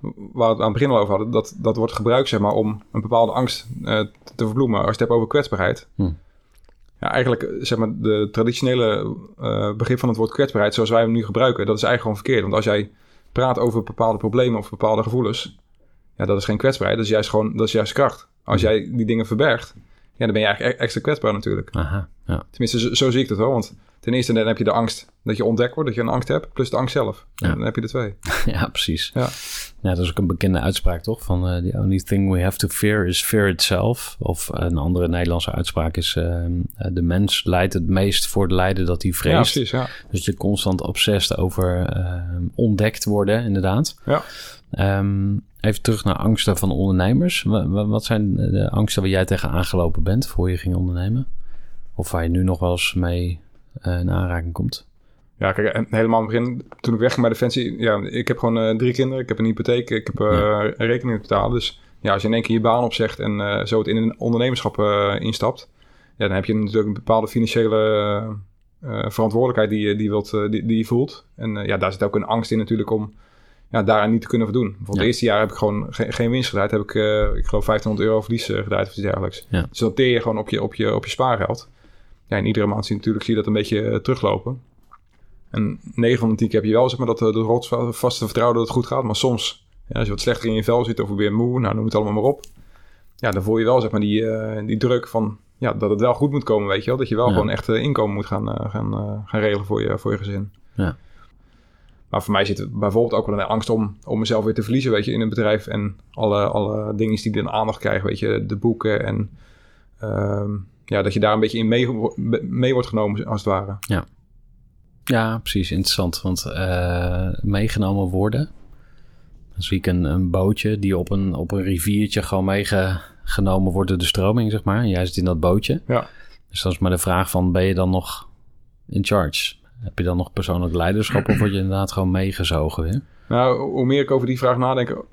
waar we het aan het begin al over hadden, dat, dat wordt gebruikt zeg maar, om een bepaalde angst te verbloemen. Als je het hebt over kwetsbaarheid. Hm. Ja, eigenlijk zeg maar de traditionele begrip van het woord kwetsbaarheid, zoals wij hem nu gebruiken, dat is eigenlijk gewoon verkeerd. Want als jij praat over bepaalde problemen of bepaalde gevoelens, ja, dat is geen kwetsbaarheid, dat is juist gewoon, dat is juist kracht. Als hm. jij die dingen verbergt, ja, dan ben je eigenlijk e- extra kwetsbaar natuurlijk. Aha, ja. Tenminste, zo, zie ik het wel. Want ten eerste dan heb je de angst dat je ontdekt wordt, dat je een angst hebt, plus de angst zelf. Ja. dan heb je de twee. ja, precies. Ja. Ja, dat is ook een bekende uitspraak, toch? Van uh, the only thing we have to fear is fear itself. Of een andere Nederlandse uitspraak is... Uh, de mens leidt het meest voor het lijden dat hij vreest. Ja, precies, ja. Dus je constant obsessed over uh, ontdekt worden, inderdaad. Ja. Um, even terug naar angsten van ondernemers. Wat zijn de angsten waar jij tegen aangelopen bent voor je ging ondernemen? Of waar je nu nog wel eens mee in aanraking komt? Ja, kijk, helemaal in het begin, toen ik wegging bij Defensie... Ja, ik heb gewoon uh, drie kinderen, ik heb een hypotheek, ik heb uh, ja. een rekening te betalen. Dus ja, als je in één keer je baan opzegt en uh, zo het in een ondernemerschap instapt... Ja, dan heb je natuurlijk een bepaalde financiële verantwoordelijkheid die, je, die, wilt, die, die je voelt. En ja, daar zit ook een angst in natuurlijk om ja, daaraan niet te kunnen voldoen. Bijvoorbeeld ja. het eerste jaar heb ik gewoon geen, geen winst gedraaid. Heb ik, ik geloof, 1500 euro verlies gedraaid of iets dergelijks. Ja. Dus dat teer je gewoon op je, op je, op je spaargeld. Ja, en iedere maand zie je natuurlijk zie je dat een beetje teruglopen. En 9 van de 10 keer heb je wel zeg maar, dat de rotsvaste vertrouwen dat het goed gaat. Maar soms, ja, als je wat slechter in je vel zit of weer moe, nou noem het allemaal maar op. Ja, dan voel je wel zeg maar, die, uh, die druk van ja, dat het wel goed moet komen, weet je wel. Dat je wel ja. gewoon echt uh, inkomen moet gaan, uh, gaan, gaan regelen voor je, voor je gezin. Ja. Maar voor mij zit het bijvoorbeeld ook wel een angst om, om mezelf weer te verliezen, weet je, in het bedrijf. En alle, alle dingen die dan aandacht krijgen, weet je, de boeken en ja, dat je daar een beetje in mee, mee wordt genomen, als het ware. Ja. Ja, precies. Interessant. Want uh, meegenomen worden. Dan zie ik een, een bootje die op een, op een riviertje gewoon meegenomen wordt door de stroming, zeg maar. En jij zit in dat bootje. Ja. Dus dan is maar de vraag van, ben je dan nog in charge? Heb je dan nog persoonlijk leiderschap of word je inderdaad gewoon meegezogen weer? Nou, hoe meer ik over die vraag nadenk...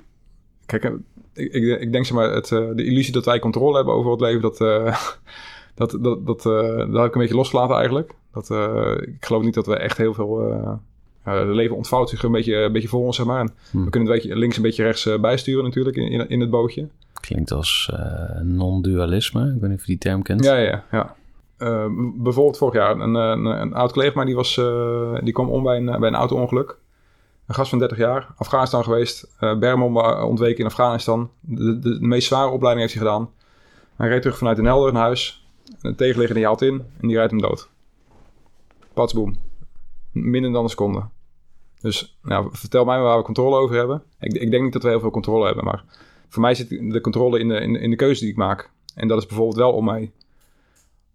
Kijk, ik, ik, ik denk zeg maar, het, de illusie dat wij controle hebben over het leven, dat... Uh, dat, dat, dat, uh, dat heb ik een beetje losgelaten eigenlijk. Dat, uh, ik geloof niet dat we echt heel veel... Het leven ontvouwt zich een beetje, een beetje voor ons, zeg maar. En Hm. We kunnen het een beetje links en een beetje rechts bijsturen natuurlijk in, in, in, het bootje. Klinkt als non-dualisme. Ik weet niet of je die term kent. Ja, ja, ja. Bijvoorbeeld vorig jaar, een, een, een oud collega maar die, was, die kwam om bij een, bij een auto-ongeluk. Een gast van 30 jaar, Afghanistan geweest. Bermom ontweken in Afghanistan. De, de, meest zware opleiding heeft hij gedaan. Hij reed terug vanuit Den Helder naar huis. Een tegenligger haalt in en die rijdt hem dood. Patsboom. Minder dan een seconde. Dus nou, vertel mij waar we controle over hebben. Ik, ik, denk niet dat we heel veel controle hebben, maar voor mij zit de controle in de, in, in de keuze die ik maak. En dat is bijvoorbeeld wel om mij,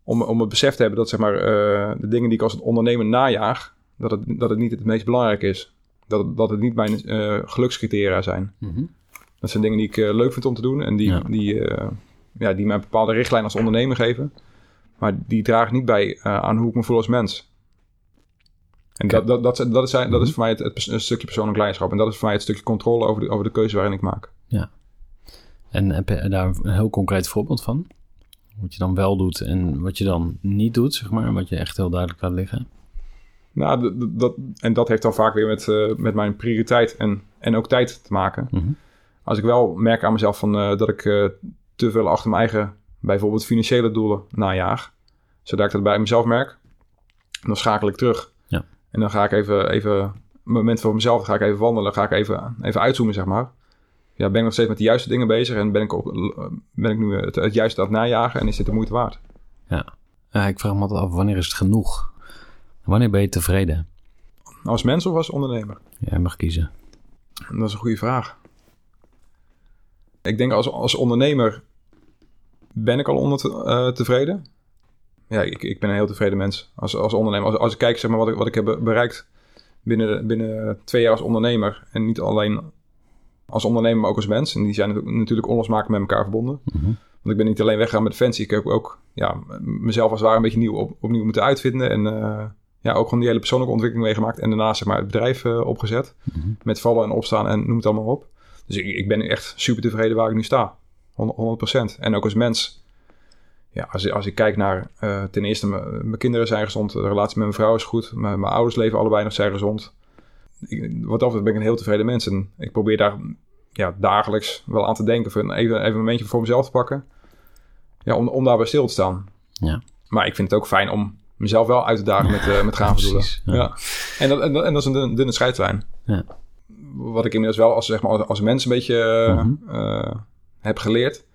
om, om het besef te hebben dat zeg maar, uh, de dingen die ik als ondernemer najaag, dat het, dat het niet het meest belangrijk is. Dat, dat het niet mijn uh, gelukscriteria zijn. Mm -hmm. Dat zijn dingen die ik uh, leuk vind om te doen en die, ja. die, ja, die mij een bepaalde richtlijn als ondernemer geven. Maar die draagt niet bij aan hoe ik me voel als mens. En dat, dat, dat, dat, is, dat Mhm. is voor mij het, het, stukje persoonlijk leiderschap. En dat is voor mij het stukje controle over de, over de keuze waarin ik maak. Ja. En heb je daar een heel concreet voorbeeld van? Wat je dan wel doet en wat je dan niet doet, zeg maar. Wat je echt heel duidelijk laat liggen. Nou, dat, en dat heeft dan vaak weer met, uh, met mijn prioriteit en, en ook tijd te maken. Mhm. Als ik wel merk aan mezelf van, uh, dat ik uh, te veel achter mijn eigen, bijvoorbeeld financiële doelen najaag. Zodat ik dat bij mezelf merk. Dan schakel ik terug. Ja. En dan ga ik even, even een moment voor mezelf, ga ik even wandelen, ga ik even, even uitzoomen, zeg maar. Ja, ben ik nog steeds met de juiste dingen bezig en ben ik, op, ben ik nu het, het juiste aan het najagen en is dit de moeite waard? Ja, ja ik vraag me altijd af, wanneer is het genoeg? Wanneer ben je tevreden? Als mens of als ondernemer? Jij mag kiezen. Dat is een goede vraag. Ik denk als, als ondernemer ben ik al onder te, uh, tevreden. Ja, ik, ik ben een heel tevreden mens als, als ondernemer. Als, als ik kijk zeg maar, wat, ik, wat ik heb bereikt binnen, binnen twee jaar als ondernemer. En niet alleen als ondernemer, maar ook als mens. En die zijn natuurlijk onlosmakelijk met elkaar verbonden. Mm -hmm. Want ik ben niet alleen weggegaan met Defensie. Ik heb ook ja, mezelf als het ware een beetje nieuw op, opnieuw moeten uitvinden. En uh, ja, ook gewoon die hele persoonlijke ontwikkeling meegemaakt. En daarna zeg maar, het bedrijf uh, opgezet. Mm -hmm. Met vallen en opstaan en noem het allemaal op. Dus ik, ik ben echt super tevreden waar ik nu sta. 100%. En ook als mens. Ja, als, als ik kijk naar... Uh, ten eerste, mijn kinderen zijn gezond. De relatie met mijn vrouw is goed. Mijn ouders leven allebei nog zijn gezond. Ik, wat dat ben ik een heel tevreden mens. En ik probeer daar ja, dagelijks wel aan te denken. Even, even een momentje voor mezelf te pakken. Ja, om, om daarbij stil te staan. Ja. Maar ik vind het ook fijn om mezelf wel uit te dagen met, uh, met gave doelen. Ja. ja. En, dat, en, dat, en dat is een dunne, dunne scheidslijn. Ja. Wat ik inmiddels wel als, zeg maar, als mens een beetje uh, Mhm. uh, heb geleerd.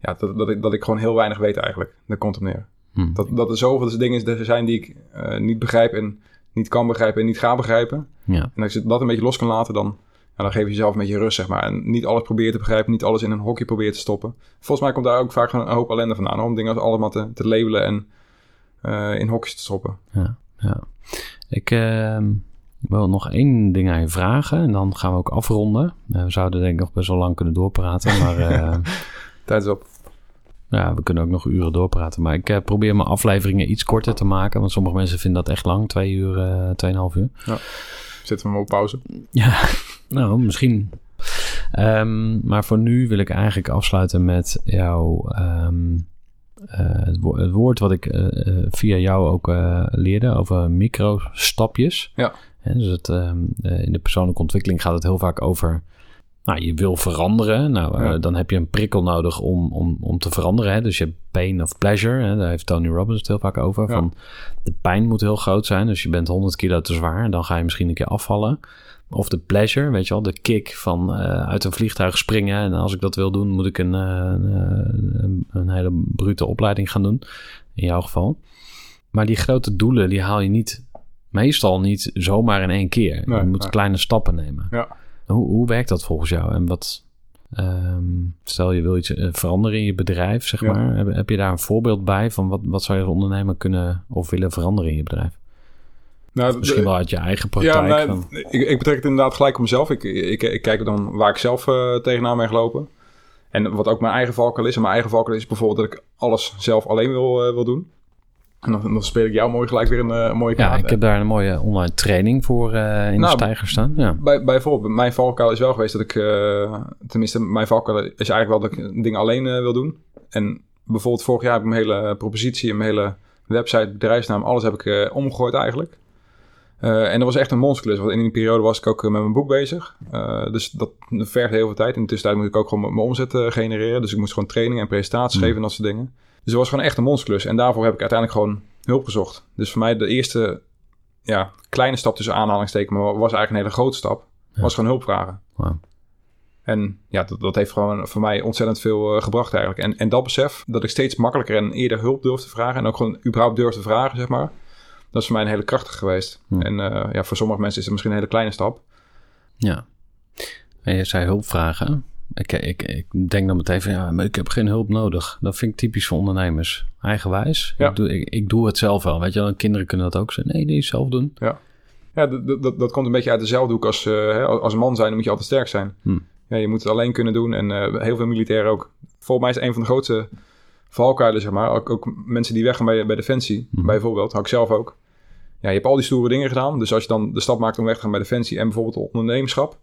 Ja, dat, dat, ik, dat ik gewoon heel weinig weet eigenlijk. Daar komt het op neer. Hm. Dat, dat er zoveel dingen zijn die ik niet begrijp en niet kan begrijpen en niet ga begrijpen. Ja. En als je dat een beetje los kan laten, dan, dan geef je jezelf een beetje rust, zeg maar. En niet alles probeer te begrijpen, niet alles in een hokje probeert te stoppen. Volgens mij komt daar ook vaak een hoop ellende vandaan. Om dingen allemaal te, te labelen en uh, in hokjes te stoppen. Ja, ja. Ik uh, wil nog één ding aan je vragen en dan gaan we ook afronden. Uh, we zouden denk ik nog best wel lang kunnen doorpraten, maar... Tijd is op. Ja, we kunnen ook nog uren doorpraten. Maar ik probeer mijn afleveringen iets korter te maken. Want sommige mensen vinden dat echt lang. Twee uur, tweeënhalf uur. Ja. Zetten we hem op pauze. Ja, nou, misschien. Um, maar voor nu wil ik eigenlijk afsluiten met jouw... Um, uh, het, woord wat ik uh, via jou ook uh, leerde over microstapjes. Ja. Dus het, um, in de persoonlijke ontwikkeling gaat het heel vaak over nou, je wil veranderen. Nou, ja. dan heb je een prikkel nodig om, om, om te veranderen. Hè? Dus je hebt pain of pleasure. Hè? Daar heeft Tony Robbins het heel vaak over. Ja. Van de pijn moet heel groot zijn. Dus je bent 100 kilo te zwaar. Dan ga je misschien een keer afvallen. Of de pleasure, weet je wel, de kick van uh, uit een vliegtuig springen. En als ik dat wil doen, moet ik een, uh, een, een, hele brute opleiding gaan doen. In jouw geval. Maar die grote doelen, die haal je niet, meestal niet zomaar in één keer. Nee, je moet nee. kleine stappen nemen. Ja. Hoe, hoe werkt dat volgens jou? En wat, um, stel je wil iets veranderen in je bedrijf, zeg ja. maar. Heb, heb, je daar een voorbeeld bij van wat, wat zou je als ondernemer kunnen of willen veranderen in je bedrijf? Nou, Misschien wel uit je eigen praktijk. Ja, ik, ik, betrek het inderdaad gelijk op mezelf. Ik, ik, ik kijk dan waar ik zelf uh, tegenaan ben gelopen. En wat ook mijn eigen valkuil is. En mijn eigen valkuil is bijvoorbeeld dat ik alles zelf alleen wil, uh, wil doen. En dan, dan, speel ik jou mooi gelijk weer een, uh, mooie kaart. Ja, ik heb daar een mooie online training voor uh, in nou, de stijger staan. Ja. Bij, bijvoorbeeld, mijn valkuil is wel geweest dat ik... Uh, tenminste, mijn valkuil is eigenlijk wel dat ik dingen alleen wil doen. En bijvoorbeeld vorig jaar heb ik mijn hele propositie... mijn hele website, bedrijfsnaam, alles heb ik omgegooid eigenlijk. En dat was echt een monsterklus. Want in die periode was ik ook met mijn boek bezig. Dus dat vergt heel veel tijd. In de tussentijd moest ik ook gewoon mijn omzet genereren. Dus ik moest gewoon trainingen en presentaties mm. geven en dat soort dingen. Dus het was gewoon echt een monsterklus. En daarvoor heb ik uiteindelijk gewoon hulp gezocht. Dus voor mij de eerste ja, kleine stap tussen aanhalingstekens, maar was eigenlijk een hele grote stap. Ja. Was gewoon hulp vragen. Wow. En ja, dat, dat, heeft gewoon voor mij ontzettend veel gebracht eigenlijk. En, en dat besef, dat ik steeds makkelijker en eerder hulp durf te vragen. En ook gewoon überhaupt durf te vragen, zeg maar dat is voor mij een hele krachtige geweest. En uh, ja, voor sommige mensen is het misschien een hele kleine stap. Ja. En je zei hulp vragen. Ik, ik, ik denk dan meteen van ja, maar ik heb geen hulp nodig. Dat vind ik typisch voor ondernemers. Eigenwijs. Ja. Ik, doe, ik, ik, doe het zelf wel. Weet je wel, kinderen kunnen dat ook zeggen. Nee, nee, zelf doen. Ja, ja dat, dat, dat komt een beetje uit dezelfde hoek als, uh, als man zijn. Dan moet je altijd sterk zijn. Hm. Ja, je moet het alleen kunnen doen. En uh, heel veel militairen ook. Volgens mij is een van de grootste valkuilen, zeg maar. Ook, ook mensen die weggaan bij, bij Defensie, Mhm. bijvoorbeeld. Had ik zelf ook. Ja, je hebt al die stoere dingen gedaan. Dus als je dan de stap maakt om weg te gaan bij Defensie en bijvoorbeeld ondernemerschap,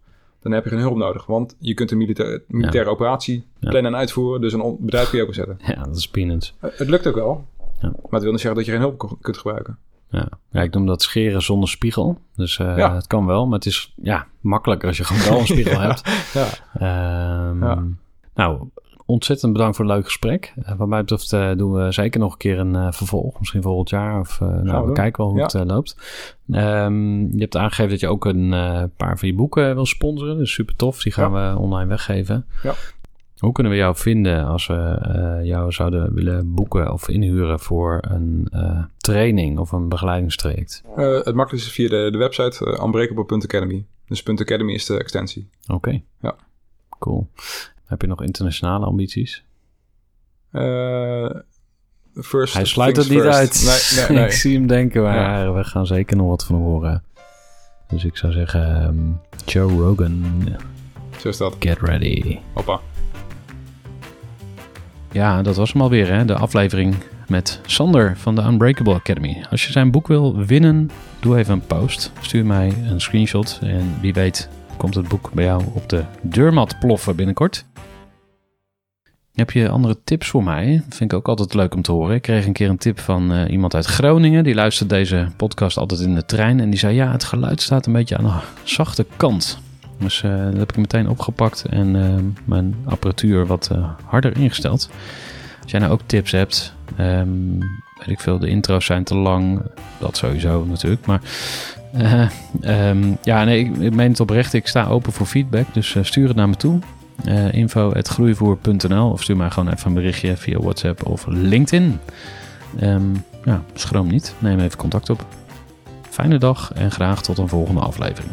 dan heb je geen hulp nodig. Want je kunt een milita militaire operatie plannen en uitvoeren. Dus een bedrijf kun je opzetten. Ja, dat is peanuts. Uh, het lukt ook wel. Ja. Maar het wil niet zeggen dat je geen hulp kunt gebruiken. Ja. ja, ik noem dat scheren zonder spiegel. Dus eh, Ja. het kan wel, maar het is ja, makkelijker als je gewoon wel een spiegel hebt. Ja. Ehm, Ja. Nou, ontzettend bedankt voor het leuke gesprek. Eh, wat mij betreft eh, doen we zeker nog een keer een eh, vervolg. Misschien volgend jaar. Of nou, we kijken wel hoe Ja. het loopt. Ehm, je hebt aangegeven dat je ook een paar van je boeken wil sponsoren. Dus super tof. Die gaan we online weggeven. Ja. Hoe kunnen we jou vinden als we jou zouden willen boeken of inhuren voor een training of een begeleidingstraject? Uh, het makkelijkste is via de, de website uh, unbreakable.academy. Dus .academy is de extensie. Oké. Ja. Cool. Heb je nog internationale ambities? Uh, first Hij sluit het niet first. uit. Nee, nee, nee. ik zie hem denken, maar Ja. we gaan zeker nog wat van horen. Dus ik zou zeggen, ehm, Joe Rogan, Zo is dat. get ready. Hoppa. Ja, dat was hem alweer, hè? de aflevering met Sander van de Unbreakable Academy. Als je zijn boek wil winnen, doe even een post. Stuur mij een screenshot en wie weet komt het boek bij jou op de deurmat ploffen binnenkort. Heb je andere tips voor mij? Dat vind ik ook altijd leuk om te horen. Ik kreeg een keer een tip van eh, iemand uit Groningen. Die luistert deze podcast altijd in de trein. En die zei, ja, het geluid staat een beetje aan de zachte kant. Dus eh, dat heb ik meteen opgepakt en eh, mijn apparatuur wat harder ingesteld. Als jij nou ook tips hebt, ehm, weet ik veel, de intro's zijn te lang. Dat sowieso natuurlijk. Maar eh, ehm, ja, nee, ik, meen het oprecht. Ik sta open voor feedback. Dus eh, stuur het naar me toe. Uh, info.groeivoer.nl of stuur mij gewoon even een berichtje via WhatsApp of LinkedIn. Ehm, ja, schroom niet. Neem even contact op. Fijne dag en graag tot een volgende aflevering.